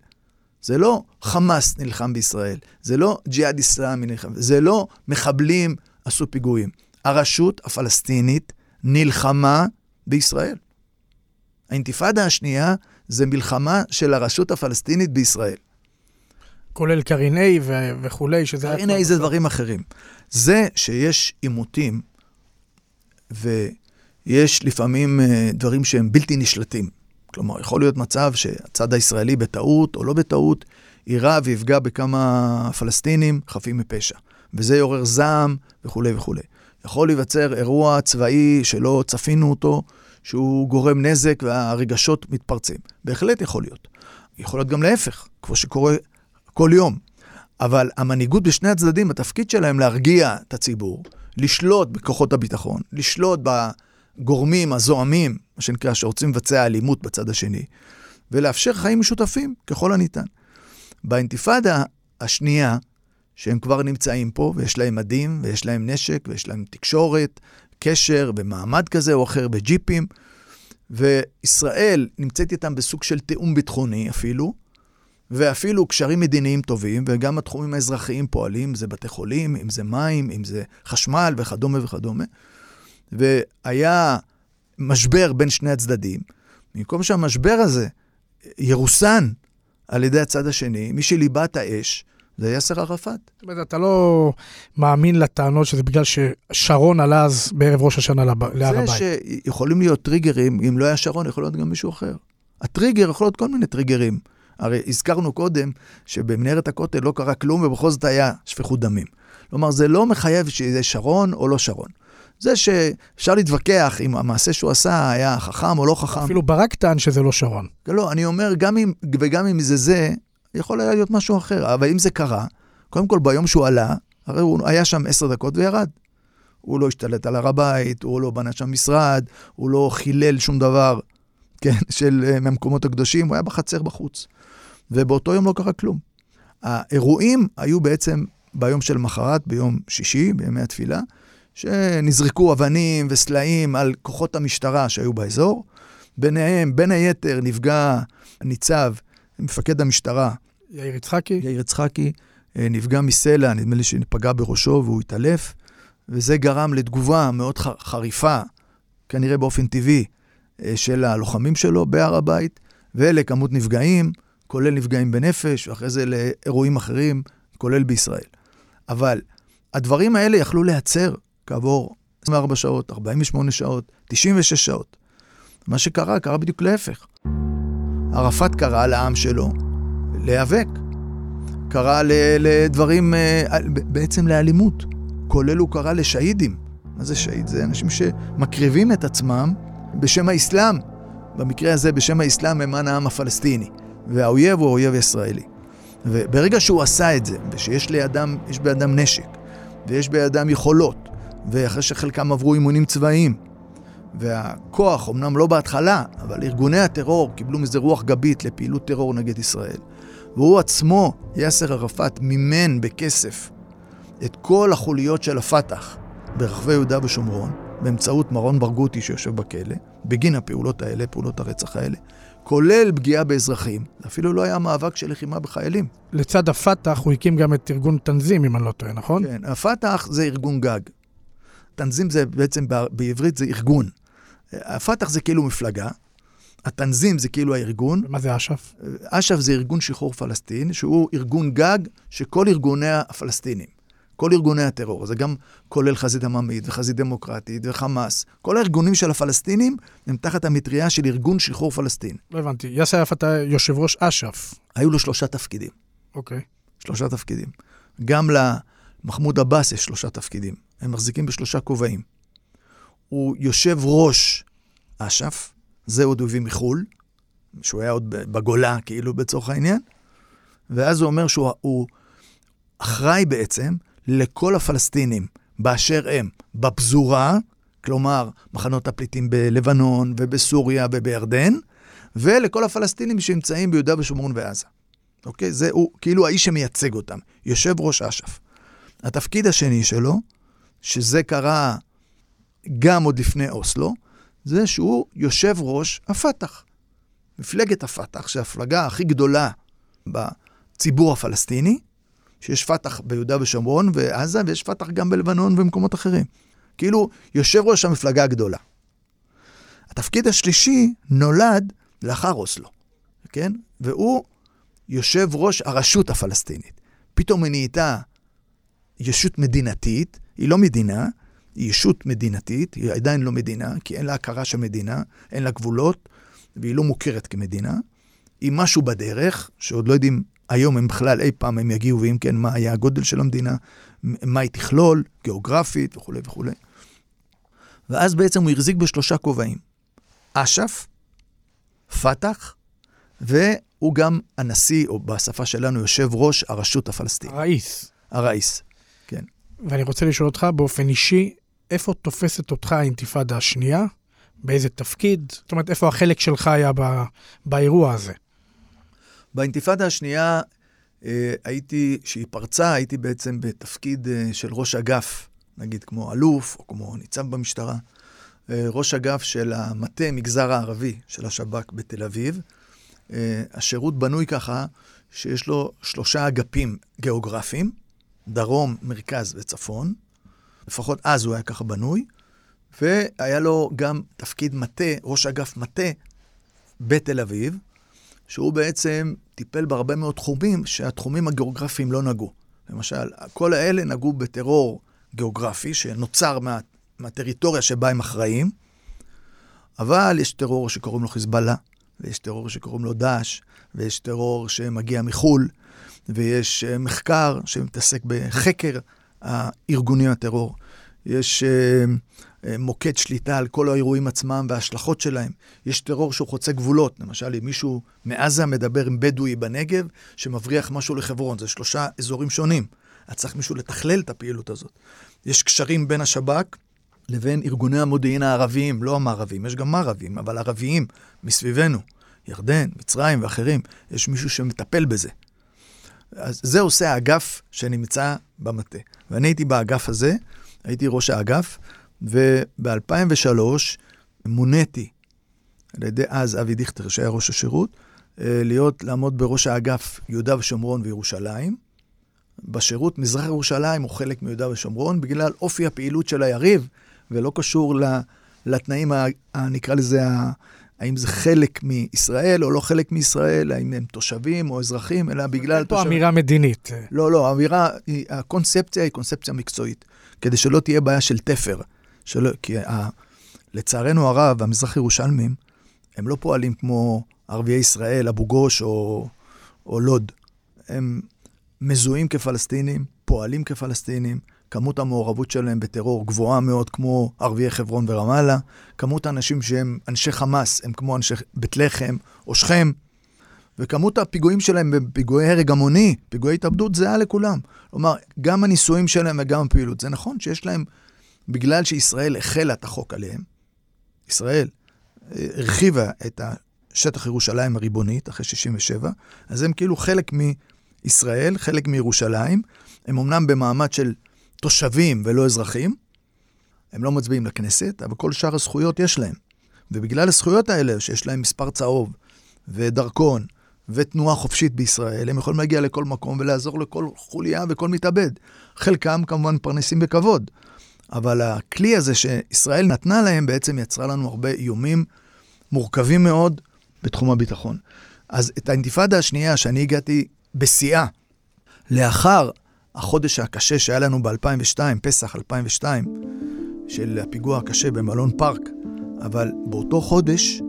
זה לא חמאס נלחם בישראל, זה לא ג'יהאד איסלאמי נלחם, זה לא מחבלים עשו פיגועים. הרשות הפלסטינית נלחמה בישראל. האינתיפאדה השנייה זה מלחמה של הרשות הפלסטינית בישראל. כולל קרין A ו- וכולי, שזה... קרין A זה דברים אחרים. זה שיש עימותים, ויש לפעמים אה, דברים שהם בלתי נשלטים. כלומר, יכול להיות מצב שהצד הישראלי בטעות או לא בטעות, יירה ויפגע בכמה פלסטינים חפים מפשע. וזה יעורר זעם וכולי וכולי. יכול להיווצר אירוע צבאי שלא צפינו אותו, שהוא גורם נזק והרגשות מתפרצים. בהחלט יכול להיות. יכול להיות גם להפך, כמו שקורה כל יום. אבל המנהיגות בשני הצדדים, התפקיד שלהם להרגיע את הציבור, לשלוט בכוחות הביטחון, לשלוט בגורמים הזועמים, מה שנקרא, שרוצים לבצע אלימות בצד השני, ולאפשר חיים משותפים ככל הניתן. באינתיפאדה השנייה, שהם כבר נמצאים פה, ויש להם מדים, ויש להם נשק, ויש להם תקשורת, קשר ומעמד כזה או אחר בג'יפים, וישראל נמצאת איתם בסוג של תיאום ביטחוני אפילו, ואפילו קשרים מדיניים טובים, וגם התחומים האזרחיים פועלים, אם זה בתי חולים, אם זה מים, אם זה חשמל וכדומה וכדומה. והיה משבר בין שני הצדדים. במקום שהמשבר הזה ירוסן על ידי הצד השני, מי שליבה את האש זה יאסר ערפאת. זאת אומרת, אתה לא מאמין לטענות שזה בגלל ששרון עלה אז בערב ראש השנה להר הבית. זה שיכולים להיות טריגרים, אם לא היה שרון, יכול להיות גם מישהו אחר. הטריגר יכול להיות כל מיני טריגרים. הרי הזכרנו קודם שבמנהרת הכותל לא קרה כלום ובכל זאת היה שפיכות דמים. כלומר, זה לא מחייב שזה שרון או לא שרון. זה שאפשר להתווכח אם המעשה שהוא עשה היה חכם או לא חכם. אפילו ברק טען שזה לא שרון. לא, אני אומר, גם אם, וגם אם זה זה, יכול היה להיות משהו אחר. אבל אם זה קרה, קודם כל ביום שהוא עלה, הרי הוא היה שם עשר דקות וירד. הוא לא השתלט על הר הבית, הוא לא בנה שם משרד, הוא לא חילל שום דבר, כן, של אה, מהמקומות הקדושים, הוא היה בחצר בחוץ. ובאותו יום לא קרה כלום. האירועים היו בעצם ביום של מחרת, ביום שישי, בימי התפילה, שנזרקו אבנים וסלעים על כוחות המשטרה שהיו באזור. ביניהם, בין היתר, נפגע ניצב, מפקד המשטרה, יאיר יצחקי? יאיר יצחקי, אה, נפגע מסלע, נדמה לי שפגע בראשו והוא התעלף, וזה גרם לתגובה מאוד חריפה, כנראה באופן טבעי, של הלוחמים שלו בהר הבית, ולכמות נפגעים, כולל נפגעים בנפש, ואחרי זה לאירועים אחרים, כולל בישראל. אבל הדברים האלה יכלו להיעצר כעבור 24 שעות, 48 שעות, 96 שעות. מה שקרה, קרה בדיוק להפך. ערפאת קרא לעם שלו להיאבק. קרא לדברים, אה, בעצם לאלימות. כולל הוא קרא לשהידים. מה זה שהיד? זה אנשים שמקריבים את עצמם בשם האסלאם. במקרה הזה בשם האסלאם למען העם הפלסטיני. והאויב הוא האויב הישראלי. וברגע שהוא עשה את זה, ושיש לידם, יש בידם נשק, ויש בידם יכולות, ואחרי שחלקם עברו אימונים צבאיים, והכוח, אמנם לא בהתחלה, אבל ארגוני הטרור קיבלו מזה רוח גבית לפעילות טרור נגד ישראל. והוא עצמו, יאסר ערפאת, מימן בכסף את כל החוליות של הפת"ח ברחבי יהודה ושומרון, באמצעות מרון ברגותי שיושב בכלא, בגין הפעולות האלה, פעולות הרצח האלה, כולל פגיעה באזרחים. אפילו לא היה מאבק של לחימה בחיילים. לצד הפת"ח הוא הקים גם את ארגון תנזים, אם אני לא טועה, נכון? כן, הפת"ח זה ארגון גג. תנזים זה בעצם, בעברית זה ארגון. הפת"ח זה כאילו מפלגה, התנזים זה כאילו הארגון, מה זה אש"ף? אש"ף זה ארגון שחרור פלסטין, שהוא ארגון גג שכל ארגוני הפלסטינים, כל ארגוני הטרור, זה גם כולל חזית עממית וחזית דמוקרטית וחמאס, כל הארגונים של הפלסטינים הם תחת המטריה של ארגון שחרור פלסטין. לא הבנתי. יאסר ערפאת היה יושב ראש אש"ף. היו לו שלושה תפקידים, אוקיי. שלושה תפקידים. גם למחמוד עבאס יש שלושה תפקידים, הם מחזיקים בשלושה כובעים. הוא יושב ראש אש"ף, זה עוד הוא הביא מחו"ל, שהוא היה עוד בגולה, כאילו, בצורך העניין, ואז הוא אומר שהוא הוא אחראי בעצם לכל הפלסטינים באשר הם בפזורה, כלומר, מחנות הפליטים בלבנון ובסוריה ובירדן, ולכל הפלסטינים שנמצאים ביהודה ושומרון ועזה. אוקיי? זה הוא כאילו האיש שמייצג אותם, יושב ראש אש"ף. התפקיד השני שלו, שזה קרה גם עוד לפני אוסלו, זה שהוא יושב ראש הפת"ח. מפלגת הפת"ח, שהמפלגה הכי גדולה בציבור הפלסטיני, שיש פת"ח ביהודה ושומרון ועזה, ויש פת"ח גם בלבנון ובמקומות אחרים. כאילו, יושב ראש המפלגה הגדולה. התפקיד השלישי נולד לאחר אוסלו, כן? והוא יושב ראש הרשות הפלסטינית. פתאום היא נהייתה ישות מדינתית, היא לא מדינה, היא ישות מדינתית, היא עדיין לא מדינה, כי אין לה הכרה של מדינה, אין לה גבולות, והיא לא מוכרת כמדינה. היא משהו בדרך, שעוד לא יודעים היום אם בכלל אי פעם הם יגיעו, ואם כן, מה היה הגודל של המדינה, מה היא תכלול, גיאוגרפית וכולי וכולי. ואז בעצם הוא החזיק בשלושה כובעים. אש"ף, פת"ח, והוא גם הנשיא, או בשפה שלנו, יושב ראש הרשות הפלסטינית. הראיס. הראיס, כן. ואני רוצה לשאול אותך באופן אישי, איפה תופסת אותך האינתיפאדה השנייה? באיזה תפקיד? זאת אומרת, איפה החלק שלך היה ב, באירוע הזה? באינתיפאדה השנייה אה, הייתי, כשהיא פרצה, הייתי בעצם בתפקיד אה, של ראש אגף, נגיד כמו אלוף או כמו ניצב במשטרה. אה, ראש אגף של המטה מגזר הערבי של השב"כ בתל אביב. השירות בנוי ככה שיש לו שלושה אגפים גיאוגרפיים, דרום, מרכז וצפון. לפחות אז הוא היה ככה בנוי. והיה לו גם תפקיד מטה, ראש אגף מטה בתל אביב, שהוא בעצם טיפל בהרבה מאוד תחומים שהתחומים הגיאוגרפיים לא נגעו. למשל, כל האלה נגעו בטרור גיאוגרפי שנוצר מה, מהטריטוריה שבה הם אחראים, אבל יש טרור שקוראים לו חיזבאללה, ויש טרור שקוראים לו דאעש, ויש טרור שמגיע מחו"ל, ויש אה, מחקר שמתעסק בחקר הארגוני הטרור. יש uh, מוקד שליטה על כל האירועים עצמם וההשלכות שלהם. יש טרור שהוא חוצה גבולות. למשל, אם מישהו מעזה מדבר עם בדואי בנגב, שמבריח משהו לחברון, זה שלושה אזורים שונים. אז צריך מישהו לתכלל את הפעילות הזאת. יש קשרים בין השב"כ לבין ארגוני המודיעין הערביים, לא המערביים, יש גם מערבים, אבל ערביים מסביבנו, ירדן, מצרים ואחרים, יש מישהו שמטפל בזה. אז זה עושה האגף שנמצא במטה. ואני הייתי באגף הזה, הייתי ראש האגף, וב-2003 מוניתי על ידי אז אבי דיכטר, שהיה ראש השירות, אה, להיות, לעמוד בראש האגף יהודה ושומרון וירושלים. בשירות מזרח ירושלים הוא חלק מיהודה ושומרון, בגלל אופי הפעילות של היריב, ולא קשור לתנאים, נקרא לזה, האם זה חלק מישראל או לא חלק מישראל, האם הם תושבים או אזרחים, אלא בגלל... פה תושב... אמירה מדינית. לא, לא, האמירה, הקונספציה היא קונספציה מקצועית, כדי שלא תהיה בעיה של תפר. שלא, כי ה, לצערנו הרב, המזרח ירושלמים, הם לא פועלים כמו ערביי ישראל, אבו גוש או, או לוד. הם מזוהים כפלסטינים, פועלים כפלסטינים, כמות המעורבות שלהם בטרור גבוהה מאוד כמו ערביי חברון ורמאללה, כמות האנשים שהם אנשי חמאס הם כמו אנשי בית לחם או שכם, וכמות הפיגועים שלהם בפיגועי הרג המוני, פיגועי התאבדות, זהה לכולם. כלומר, גם הניסויים שלהם וגם הפעילות. זה נכון שיש להם, בגלל שישראל החלה את החוק עליהם, ישראל אה, הרחיבה את שטח ירושלים הריבונית אחרי 67, אז הם כאילו חלק מישראל, חלק מירושלים. הם אמנם במעמד של תושבים ולא אזרחים, הם לא מצביעים לכנסת, אבל כל שאר הזכויות יש להם. ובגלל הזכויות האלה, שיש להם מספר צהוב ודרכון ותנועה חופשית בישראל, הם יכולים להגיע לכל מקום ולעזור לכל חוליה וכל מתאבד. חלקם כמובן פרנסים בכבוד, אבל הכלי הזה שישראל נתנה להם בעצם יצרה לנו הרבה איומים מורכבים מאוד בתחום הביטחון. אז את האינתיפאדה השנייה, שאני הגעתי בשיאה, לאחר החודש הקשה שהיה לנו ב-2002, פסח 2002, של הפיגוע הקשה במלון פארק, אבל באותו חודש,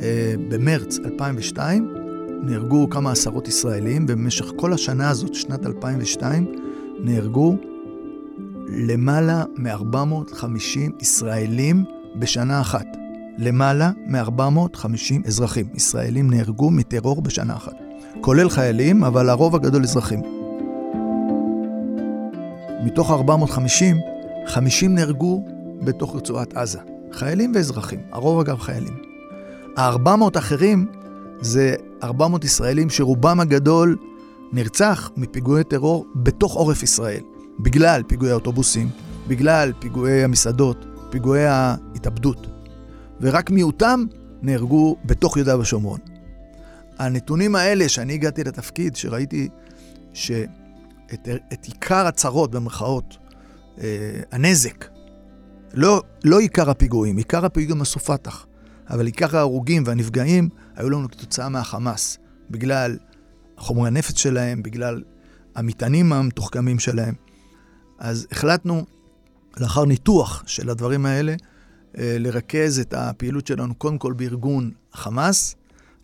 אה, במרץ 2002, נהרגו כמה עשרות ישראלים, ובמשך כל השנה הזאת, שנת 2002, נהרגו למעלה מ-450 ישראלים בשנה אחת. למעלה מ-450 אזרחים ישראלים נהרגו מטרור בשנה אחת. כולל חיילים, אבל הרוב הגדול אזרחים. מתוך 450, 50 נהרגו בתוך רצועת עזה. חיילים ואזרחים, הרוב אגב חיילים. ה-400 אחרים זה 400 ישראלים שרובם הגדול נרצח מפיגועי טרור בתוך עורף ישראל. בגלל פיגועי האוטובוסים, בגלל פיגועי המסעדות, פיגועי ההתאבדות. ורק מיעוטם נהרגו בתוך יהודה ושומרון. הנתונים האלה, שאני הגעתי לתפקיד, שראיתי שאת את עיקר הצרות, במרכאות, אה, הנזק, לא, לא עיקר הפיגועים, עיקר הפיגועים עשו פת"ח, אבל עיקר ההרוגים והנפגעים היו לנו כתוצאה מהחמאס, בגלל חומרי הנפץ שלהם, בגלל המטענים המתוחכמים שלהם. אז החלטנו, לאחר ניתוח של הדברים האלה, אה, לרכז את הפעילות שלנו קודם כל בארגון חמאס,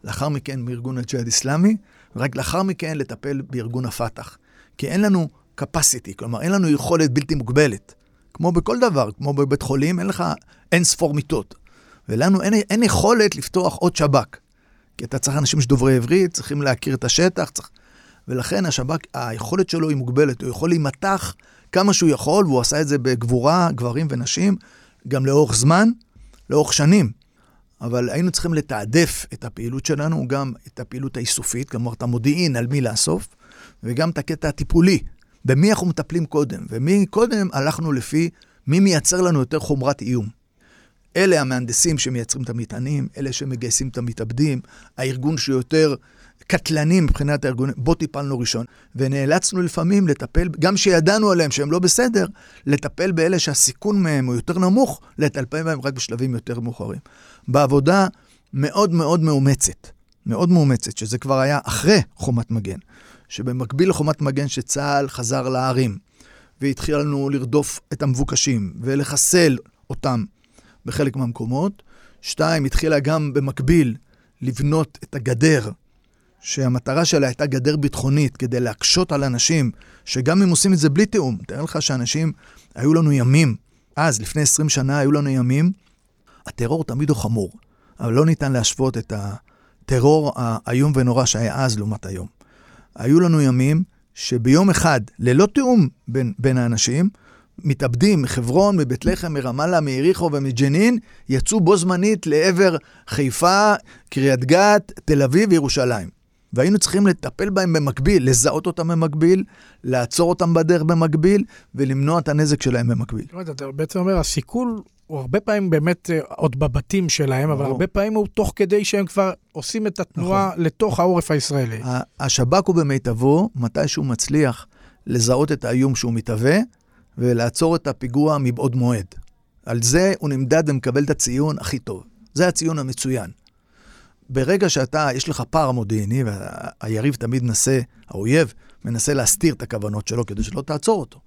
לאחר מכן בארגון הג'יהאד איסלאמי, ורק לאחר מכן לטפל בארגון הפת"ח. כי אין לנו capacity, כלומר אין לנו יכולת בלתי מוגבלת. כמו בכל דבר, כמו בבית חולים, אין לך אין ספור מיטות. ולנו אין, אין יכולת לפתוח עוד שב"כ. כי אתה צריך אנשים שדוברי עברית, צריכים להכיר את השטח, צריך... ולכן השב"כ, היכולת שלו היא מוגבלת, הוא יכול להימתח כמה שהוא יכול, והוא עשה את זה בגבורה, גברים ונשים, גם לאורך זמן, לאורך שנים. אבל היינו צריכים לתעדף את הפעילות שלנו, גם את הפעילות האיסופית, כלומר את המודיעין על מי לאסוף, וגם את הקטע הטיפולי. במי אנחנו מטפלים קודם, ומי קודם הלכנו לפי מי מייצר לנו יותר חומרת איום. אלה המהנדסים שמייצרים את המטענים, אלה שמגייסים את המתאבדים, הארגון שיותר קטלני מבחינת הארגונים, בו טיפלנו ראשון. ונאלצנו לפעמים לטפל, גם שידענו עליהם שהם לא בסדר, לטפל באלה שהסיכון מהם הוא יותר נמוך, לטפל בהם רק בשלבים יותר מאוחרים. בעבודה מאוד מאוד מאומצת, מאוד מאומצת, שזה כבר היה אחרי חומת מגן, שבמקביל לחומת מגן שצה"ל חזר לערים, והתחיל לנו לרדוף את המבוקשים ולחסל אותם בחלק מהמקומות. שתיים, התחילה גם במקביל לבנות את הגדר, שהמטרה שלה הייתה גדר ביטחונית, כדי להקשות על אנשים, שגם אם עושים את זה בלי תיאום, תאר לך שאנשים, היו לנו ימים, אז, לפני 20 שנה, היו לנו ימים, הטרור תמיד הוא חמור, אבל לא ניתן להשוות את הטרור האיום ונורא שהיה אז לעומת היום. היו לנו ימים שביום אחד, ללא תיאום בין, בין האנשים, מתאבדים מחברון, מבית לחם, מרמאללה, מיריחו ומג'נין, יצאו בו זמנית לעבר חיפה, קריית גת, תל אביב וירושלים. והיינו צריכים לטפל בהם במקביל, לזהות אותם במקביל, לעצור אותם בדרך במקביל, ולמנוע את הנזק שלהם במקביל. זאת אומרת, אתה בעצם אומר, הסיכול הוא הרבה פעמים באמת אה, עוד בבתים שלהם, אבל. הרבה פעמים הוא תוך כדי שהם כבר עושים את התנועה לתוך העורף הישראלי. השב"כ הוא במיטבו, מתי שהוא מצליח לזהות את האיום שהוא מתהווה, ולעצור את הפיגוע מבעוד מועד. על זה הוא נמדד ומקבל את הציון הכי טוב. זה הציון המצוין. ברגע שאתה, יש לך פער מודיעיני, והיריב תמיד מנסה, האויב, מנסה להסתיר את הכוונות שלו כדי שלא תעצור אותו.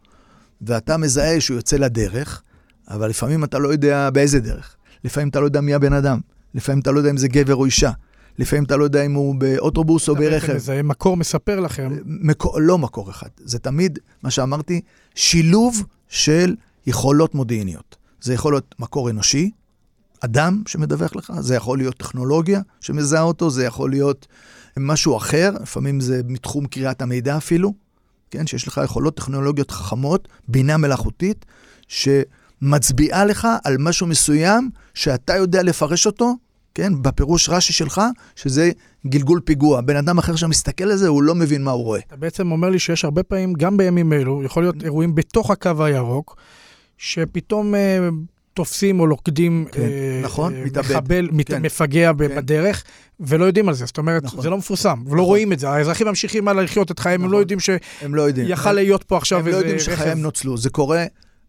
ואתה מזהה שהוא יוצא לדרך, אבל לפעמים אתה לא יודע באיזה דרך. לפעמים אתה לא יודע מי הבן אדם. לפעמים אתה לא יודע אם זה גבר או אישה. לפעמים אתה לא יודע אם הוא באוטובוס או ברכב. מזהה, מקור מספר לכם, מקור, לא מקור אחד. זה תמיד, מה שאמרתי, שילוב של יכולות מודיעיניות. זה יכול להיות מקור אנושי, אדם שמדווח לך, זה יכול להיות טכנולוגיה שמזהה אותו, זה יכול להיות משהו אחר, לפעמים זה מתחום קריאת המידע אפילו, כן? שיש לך יכולות טכנולוגיות חכמות, בינה מלאכותית, שמצביעה לך על משהו מסוים שאתה יודע לפרש אותו, כן? בפירוש רש"י שלך, שזה גלגול פיגוע. בן אדם אחר שמסתכל על זה, הוא לא מבין מה הוא רואה. אתה בעצם אומר לי שיש הרבה פעמים, גם בימים אלו, יכול להיות אירועים בתוך הקו הירוק, שפתאום אה, תופסים או לוקדים כן, אה, נכון, אה, מתאבד. מחבל, מת, כן. מפגע כן. בדרך, ולא יודעים על זה. זאת אומרת, נכון. זה לא מפורסם, ולא נכון. רואים את זה. האזרחים ממשיכים הלאה לחיות את חייהם, הם נכון. לא יודעים הם לא יודעים. שיכל להיות פה עכשיו הם לא איזה יודעים רכב. שחייהם נוצלו. זה קורה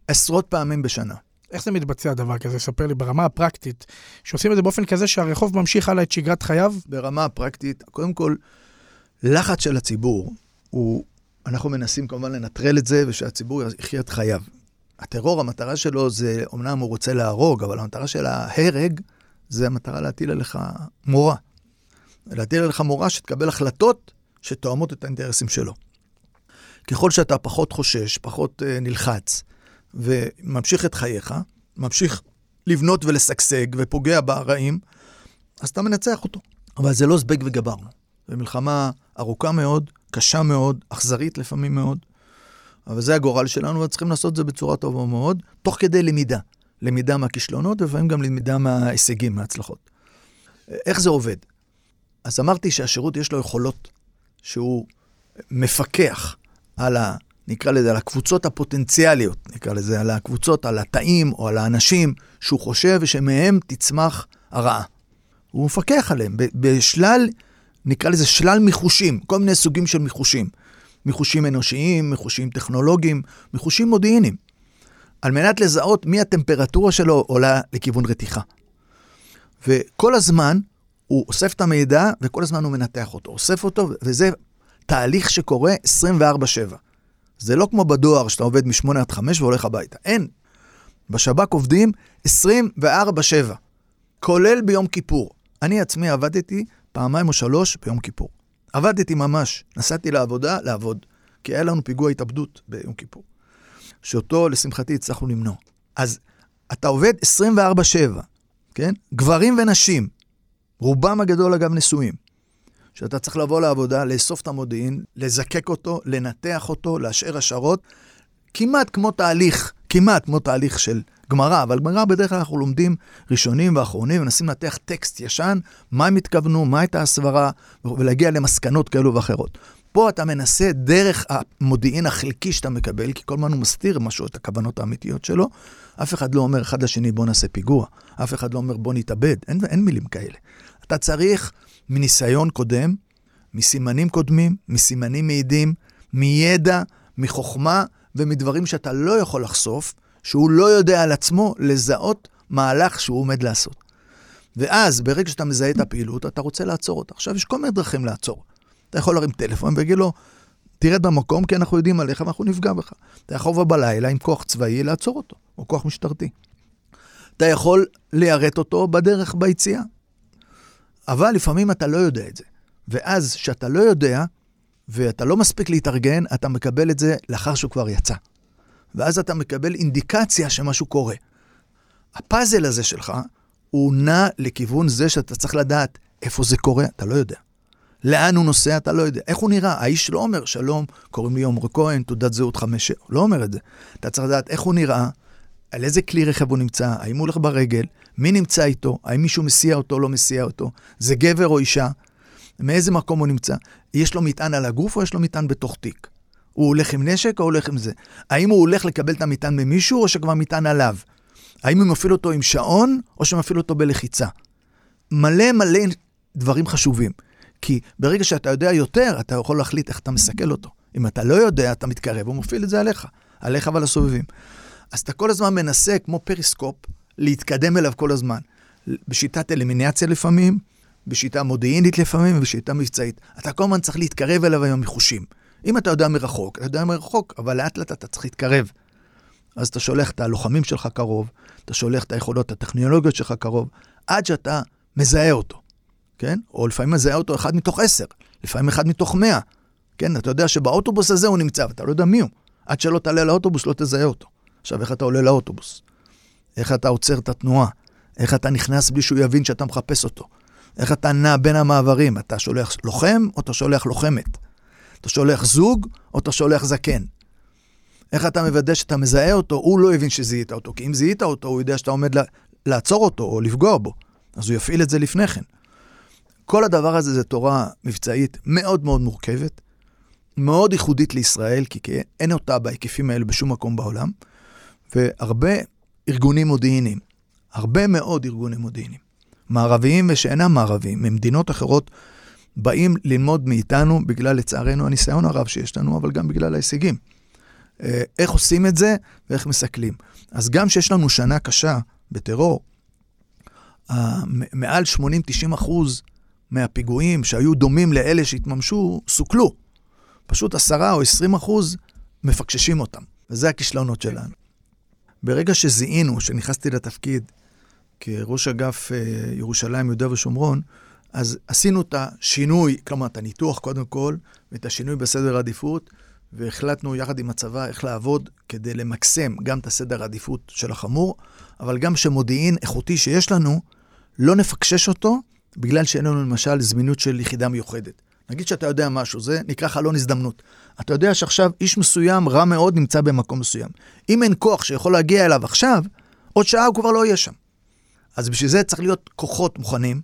עשרות פעמים בשנה. איך זה מתבצע דבר כזה? ספר לי ברמה הפרקטית, שעושים את זה באופן כזה שהרחוב ממשיך הלאה את שגרת חייו? ברמה הפרקטית, קודם כל, לחץ של הציבור, הוא, אנחנו מנסים כמובן לנטרל את זה ושהציבור יחיה את חייו. הטרור, המטרה שלו זה, אמנם הוא רוצה להרוג, אבל המטרה של ההרג, זה המטרה להטיל עליך מורא. להטיל עליך מורא שתקבל החלטות שתואמות את האינטרסים שלו. ככל שאתה פחות חושש, פחות uh, נלחץ, וממשיך את חייך, ממשיך לבנות ולשגשג ופוגע ברעים, אז אתה מנצח אותו. אבל זה לא זבג וגמרנו. זו מלחמה ארוכה מאוד, קשה מאוד, אכזרית לפעמים מאוד, אבל זה הגורל שלנו, וצריכים לעשות את זה בצורה טובה מאוד, תוך כדי למידה. למידה מהכישלונות, ולפעמים גם למידה מההישגים, מההצלחות. איך זה עובד? אז אמרתי שהשירות יש לו יכולות שהוא מפקח על. נקרא לזה, על הקבוצות הפוטנציאליות, נקרא לזה, על הקבוצות, על התאים או על האנשים שהוא חושב שמהם תצמח הרעה. הוא מפקח עליהם בשלל, נקרא לזה שלל מיחושים, כל מיני סוגים של מיחושים. מיחושים אנושיים, מיחושים טכנולוגיים, מיחושים מודיעיניים. על מנת לזהות מי הטמפרטורה שלו עולה לכיוון רתיחה. וכל הזמן הוא אוסף את המידע וכל הזמן הוא מנתח אותו. אוסף אותו, וזה תהליך שקורה 24/7. זה לא כמו בדואר שאתה עובד מ-8 עד 5 והולך הביתה. אין. בשב"כ עובדים 24/7, כולל ביום כיפור. אני עצמי עבדתי פעמיים או שלוש ביום כיפור. עבדתי ממש, נסעתי לעבודה, לעבוד, כי היה לנו פיגוע התאבדות ביום כיפור, שאותו לשמחתי הצלחנו למנוע. אז אתה עובד 24/7, כן? גברים ונשים, רובם הגדול אגב נשואים, שאתה צריך לבוא לעבודה, לאסוף את המודיעין, לזקק אותו, לנתח אותו, להשאיר השערות, כמעט כמו תהליך, כמעט כמו תהליך של גמרא, אבל גמרא בדרך כלל אנחנו לומדים ראשונים ואחרונים, ומנסים לנתח טקסט ישן, מה הם התכוונו, מה הייתה הסברה, ולהגיע למסקנות כאלו ואחרות. פה אתה מנסה דרך המודיעין החלקי שאתה מקבל, כי כל הזמן הוא מסתיר משהו, את הכוונות האמיתיות שלו. אף אחד לא אומר אחד לשני בוא נעשה פיגוע, אף אחד לא אומר בוא נתאבד, אין, אין מילים כאלה. אתה צריך מניסיון קודם, מסימנים קודמים, מסימנים מעידים, מידע, מחוכמה ומדברים שאתה לא יכול לחשוף, שהוא לא יודע על עצמו לזהות מהלך שהוא עומד לעשות. ואז, ברגע שאתה מזהה את הפעילות, אתה רוצה לעצור אותה. עכשיו, יש כל מיני דרכים לעצור. אתה יכול להרים טלפון ולהגיד לו, תרד במקום כי אנחנו יודעים עליך ואנחנו נפגע בך. אתה יכול לבוא בלילה עם כוח צבאי לעצור אותו, או כוח משטרתי. אתה יכול ליירט אותו בדרך ביציאה. אבל לפעמים אתה לא יודע את זה. ואז, כשאתה לא יודע, ואתה לא מספיק להתארגן, אתה מקבל את זה לאחר שהוא כבר יצא. ואז אתה מקבל אינדיקציה שמשהו קורה. הפאזל הזה שלך, הוא נע לכיוון זה שאתה צריך לדעת איפה זה קורה, אתה לא יודע. לאן הוא נוסע, אתה לא יודע. איך הוא נראה? האיש לא אומר, שלום, קוראים לי עמר כהן, תעודת זהות חמש, הוא לא אומר את זה. אתה צריך לדעת איך הוא נראה, על איזה כלי רכב הוא נמצא, האם הוא הולך ברגל, מי נמצא איתו, האם מישהו מסיע אותו או לא מסיע אותו, זה גבר או אישה, מאיזה מקום הוא נמצא. יש לו מטען על הגוף או יש לו מטען בתוך תיק? הוא הולך עם נשק או הולך עם זה? האם הוא הולך לקבל את המטען ממישהו או שכבר מטען עליו? האם הוא מפעיל אותו עם שעון או שמפעיל אותו בלחיצה? מלא מלא דברים חשובים. כי ברגע שאתה יודע יותר, אתה יכול להחליט איך אתה מסכל אותו. אם אתה לא יודע, אתה מתקרב, הוא מפעיל את זה עליך, עליך ועל הסובבים. אז אתה כל הזמן מנסה, כמו פריסקופ, להתקדם אליו כל הזמן. בשיטת אלימיניאציה לפעמים, בשיטה מודיעינית לפעמים ובשיטה מבצעית. אתה כל הזמן צריך להתקרב אליו עם המחושים. אם אתה יודע מרחוק, אתה יודע מרחוק, אבל לאט לאט אתה צריך להתקרב. אז אתה שולח את הלוחמים שלך קרוב, אתה שולח את היכולות הטכנולוגיות שלך קרוב, עד שאתה מזהה אותו, כן? או לפעמים מזהה אותו אחד מתוך עשר, לפעמים אחד מתוך מאה, כן? אתה יודע שבאוטובוס הזה הוא נמצא, ואתה לא יודע מי הוא. עד שלא תעלה לאוטובוס, לא תזהה אותו. עכשיו, איך אתה עולה לאוטובוס? איך אתה עוצר את התנועה? איך אתה נכנס בלי שהוא יבין שאתה מחפש אותו? איך אתה נע בין המעברים? אתה שולח לוחם או אתה שולח לוחמת? אתה שולח זוג או אתה שולח זקן? איך אתה מוודא שאתה מזהה אותו, הוא לא הבין שזיהית אותו, כי אם זיהית אותו, הוא יודע שאתה עומד לעצור אותו או לפגוע בו, אז הוא יפעיל את זה לפני כן. כל הדבר הזה זה תורה מבצעית מאוד מאוד מורכבת, מאוד ייחודית לישראל, כי אין אותה בהיקפים האלה בשום מקום בעולם, והרבה ארגונים מודיעיניים, הרבה מאוד ארגונים מודיעיניים, מערביים ושאינם מערביים, ממדינות אחרות, באים ללמוד מאיתנו בגלל, לצערנו, הניסיון הרב שיש לנו, אבל גם בגלל ההישגים. אה, איך עושים את זה ואיך מסכלים. אז גם שיש לנו שנה קשה בטרור, מעל 80-90 אחוז מהפיגועים שהיו דומים לאלה שהתממשו, סוכלו. פשוט 10 או 20 אחוז מפקששים אותם, וזה הכישלונות שלנו. ברגע שזיהינו, שנכנסתי לתפקיד כראש אגף אה, ירושלים, יהודה ושומרון, אז עשינו את השינוי, כלומר, את הניתוח קודם כל, ואת השינוי בסדר העדיפות, והחלטנו יחד עם הצבא איך לעבוד כדי למקסם גם את הסדר העדיפות של החמור, אבל גם שמודיעין איכותי שיש לנו, לא נפקשש אותו, בגלל שאין לנו למשל זמינות של יחידה מיוחדת. נגיד שאתה יודע משהו, זה נקרא חלון הזדמנות. אתה יודע שעכשיו איש מסוים, רע מאוד, נמצא במקום מסוים. אם אין כוח שיכול להגיע אליו עכשיו, עוד שעה הוא כבר לא יהיה שם. אז בשביל זה צריך להיות כוחות מוכנים,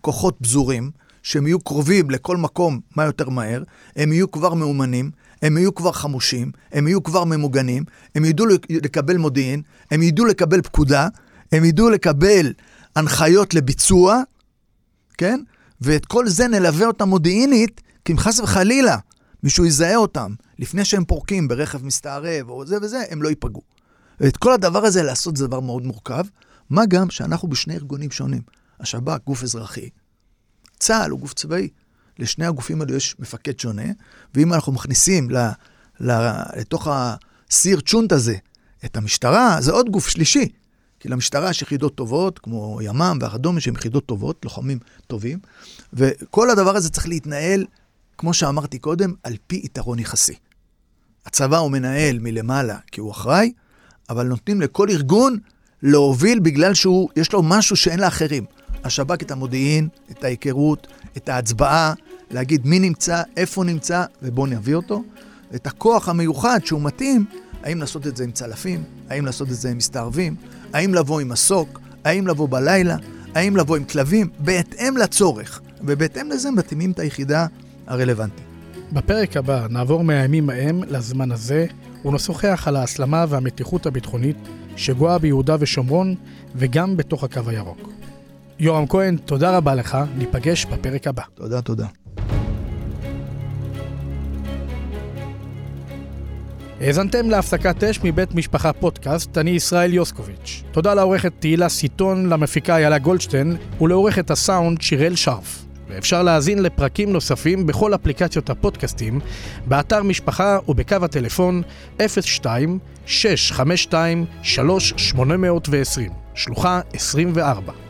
כוחות פזורים, שהם יהיו קרובים לכל מקום מה יותר מהר, הם יהיו כבר מאומנים, הם יהיו כבר חמושים, הם יהיו כבר ממוגנים, הם ידעו לקבל מודיעין, הם ידעו לקבל פקודה, הם ידעו לקבל הנחיות לביצוע, כן? ואת כל זה נלווה אותם מודיעינית, כי אם חס וחלילה מישהו יזהה אותם לפני שהם פורקים ברכב מסתערב או זה וזה, הם לא ייפגעו. ואת כל הדבר הזה לעשות זה דבר מאוד מורכב, מה גם שאנחנו בשני ארגונים שונים. השב"כ, גוף אזרחי, צה"ל הוא גוף צבאי. לשני הגופים האלו יש מפקד שונה, ואם אנחנו מכניסים ל, ל, לתוך הסיר צ'ונט הזה את המשטרה, זה עוד גוף שלישי. כי למשטרה יש יחידות טובות, כמו ימ"מ וכדומה, שהן יחידות טובות, לוחמים טובים, וכל הדבר הזה צריך להתנהל, כמו שאמרתי קודם, על פי יתרון יחסי. הצבא הוא מנהל מלמעלה כי הוא אחראי, אבל נותנים לכל ארגון להוביל בגלל שיש לו משהו שאין לאחרים. השב"כ את המודיעין, את ההיכרות, את ההצבעה, להגיד מי נמצא, איפה נמצא, ובואו נביא אותו. את הכוח המיוחד שהוא מתאים, האם לעשות את זה עם צלפים, האם לעשות את זה עם מסתערבים, האם לבוא עם מסוק, האם לבוא בלילה, האם לבוא עם כלבים, בהתאם לצורך, ובהתאם לזה מתאימים את היחידה הרלוונטית. בפרק הבא נעבור מהימים ההם לזמן הזה, ונשוחח על ההסלמה והמתיחות הביטחונית שגואה ביהודה ושומרון וגם בתוך הקו הירוק. יורם כהן, תודה רבה לך, ניפגש בפרק הבא. תודה, תודה. האזנתם להפסקת אש מבית משפחה פודקאסט, אני ישראל יוסקוביץ'. תודה לעורכת תהילה סיטון, למפיקה איילה גולדשטיין ולעורכת הסאונד שיראל שרף. ואפשר להאזין לפרקים נוספים בכל אפליקציות הפודקאסטים, באתר משפחה ובקו הטלפון 02-652-3820, שלוחה 24.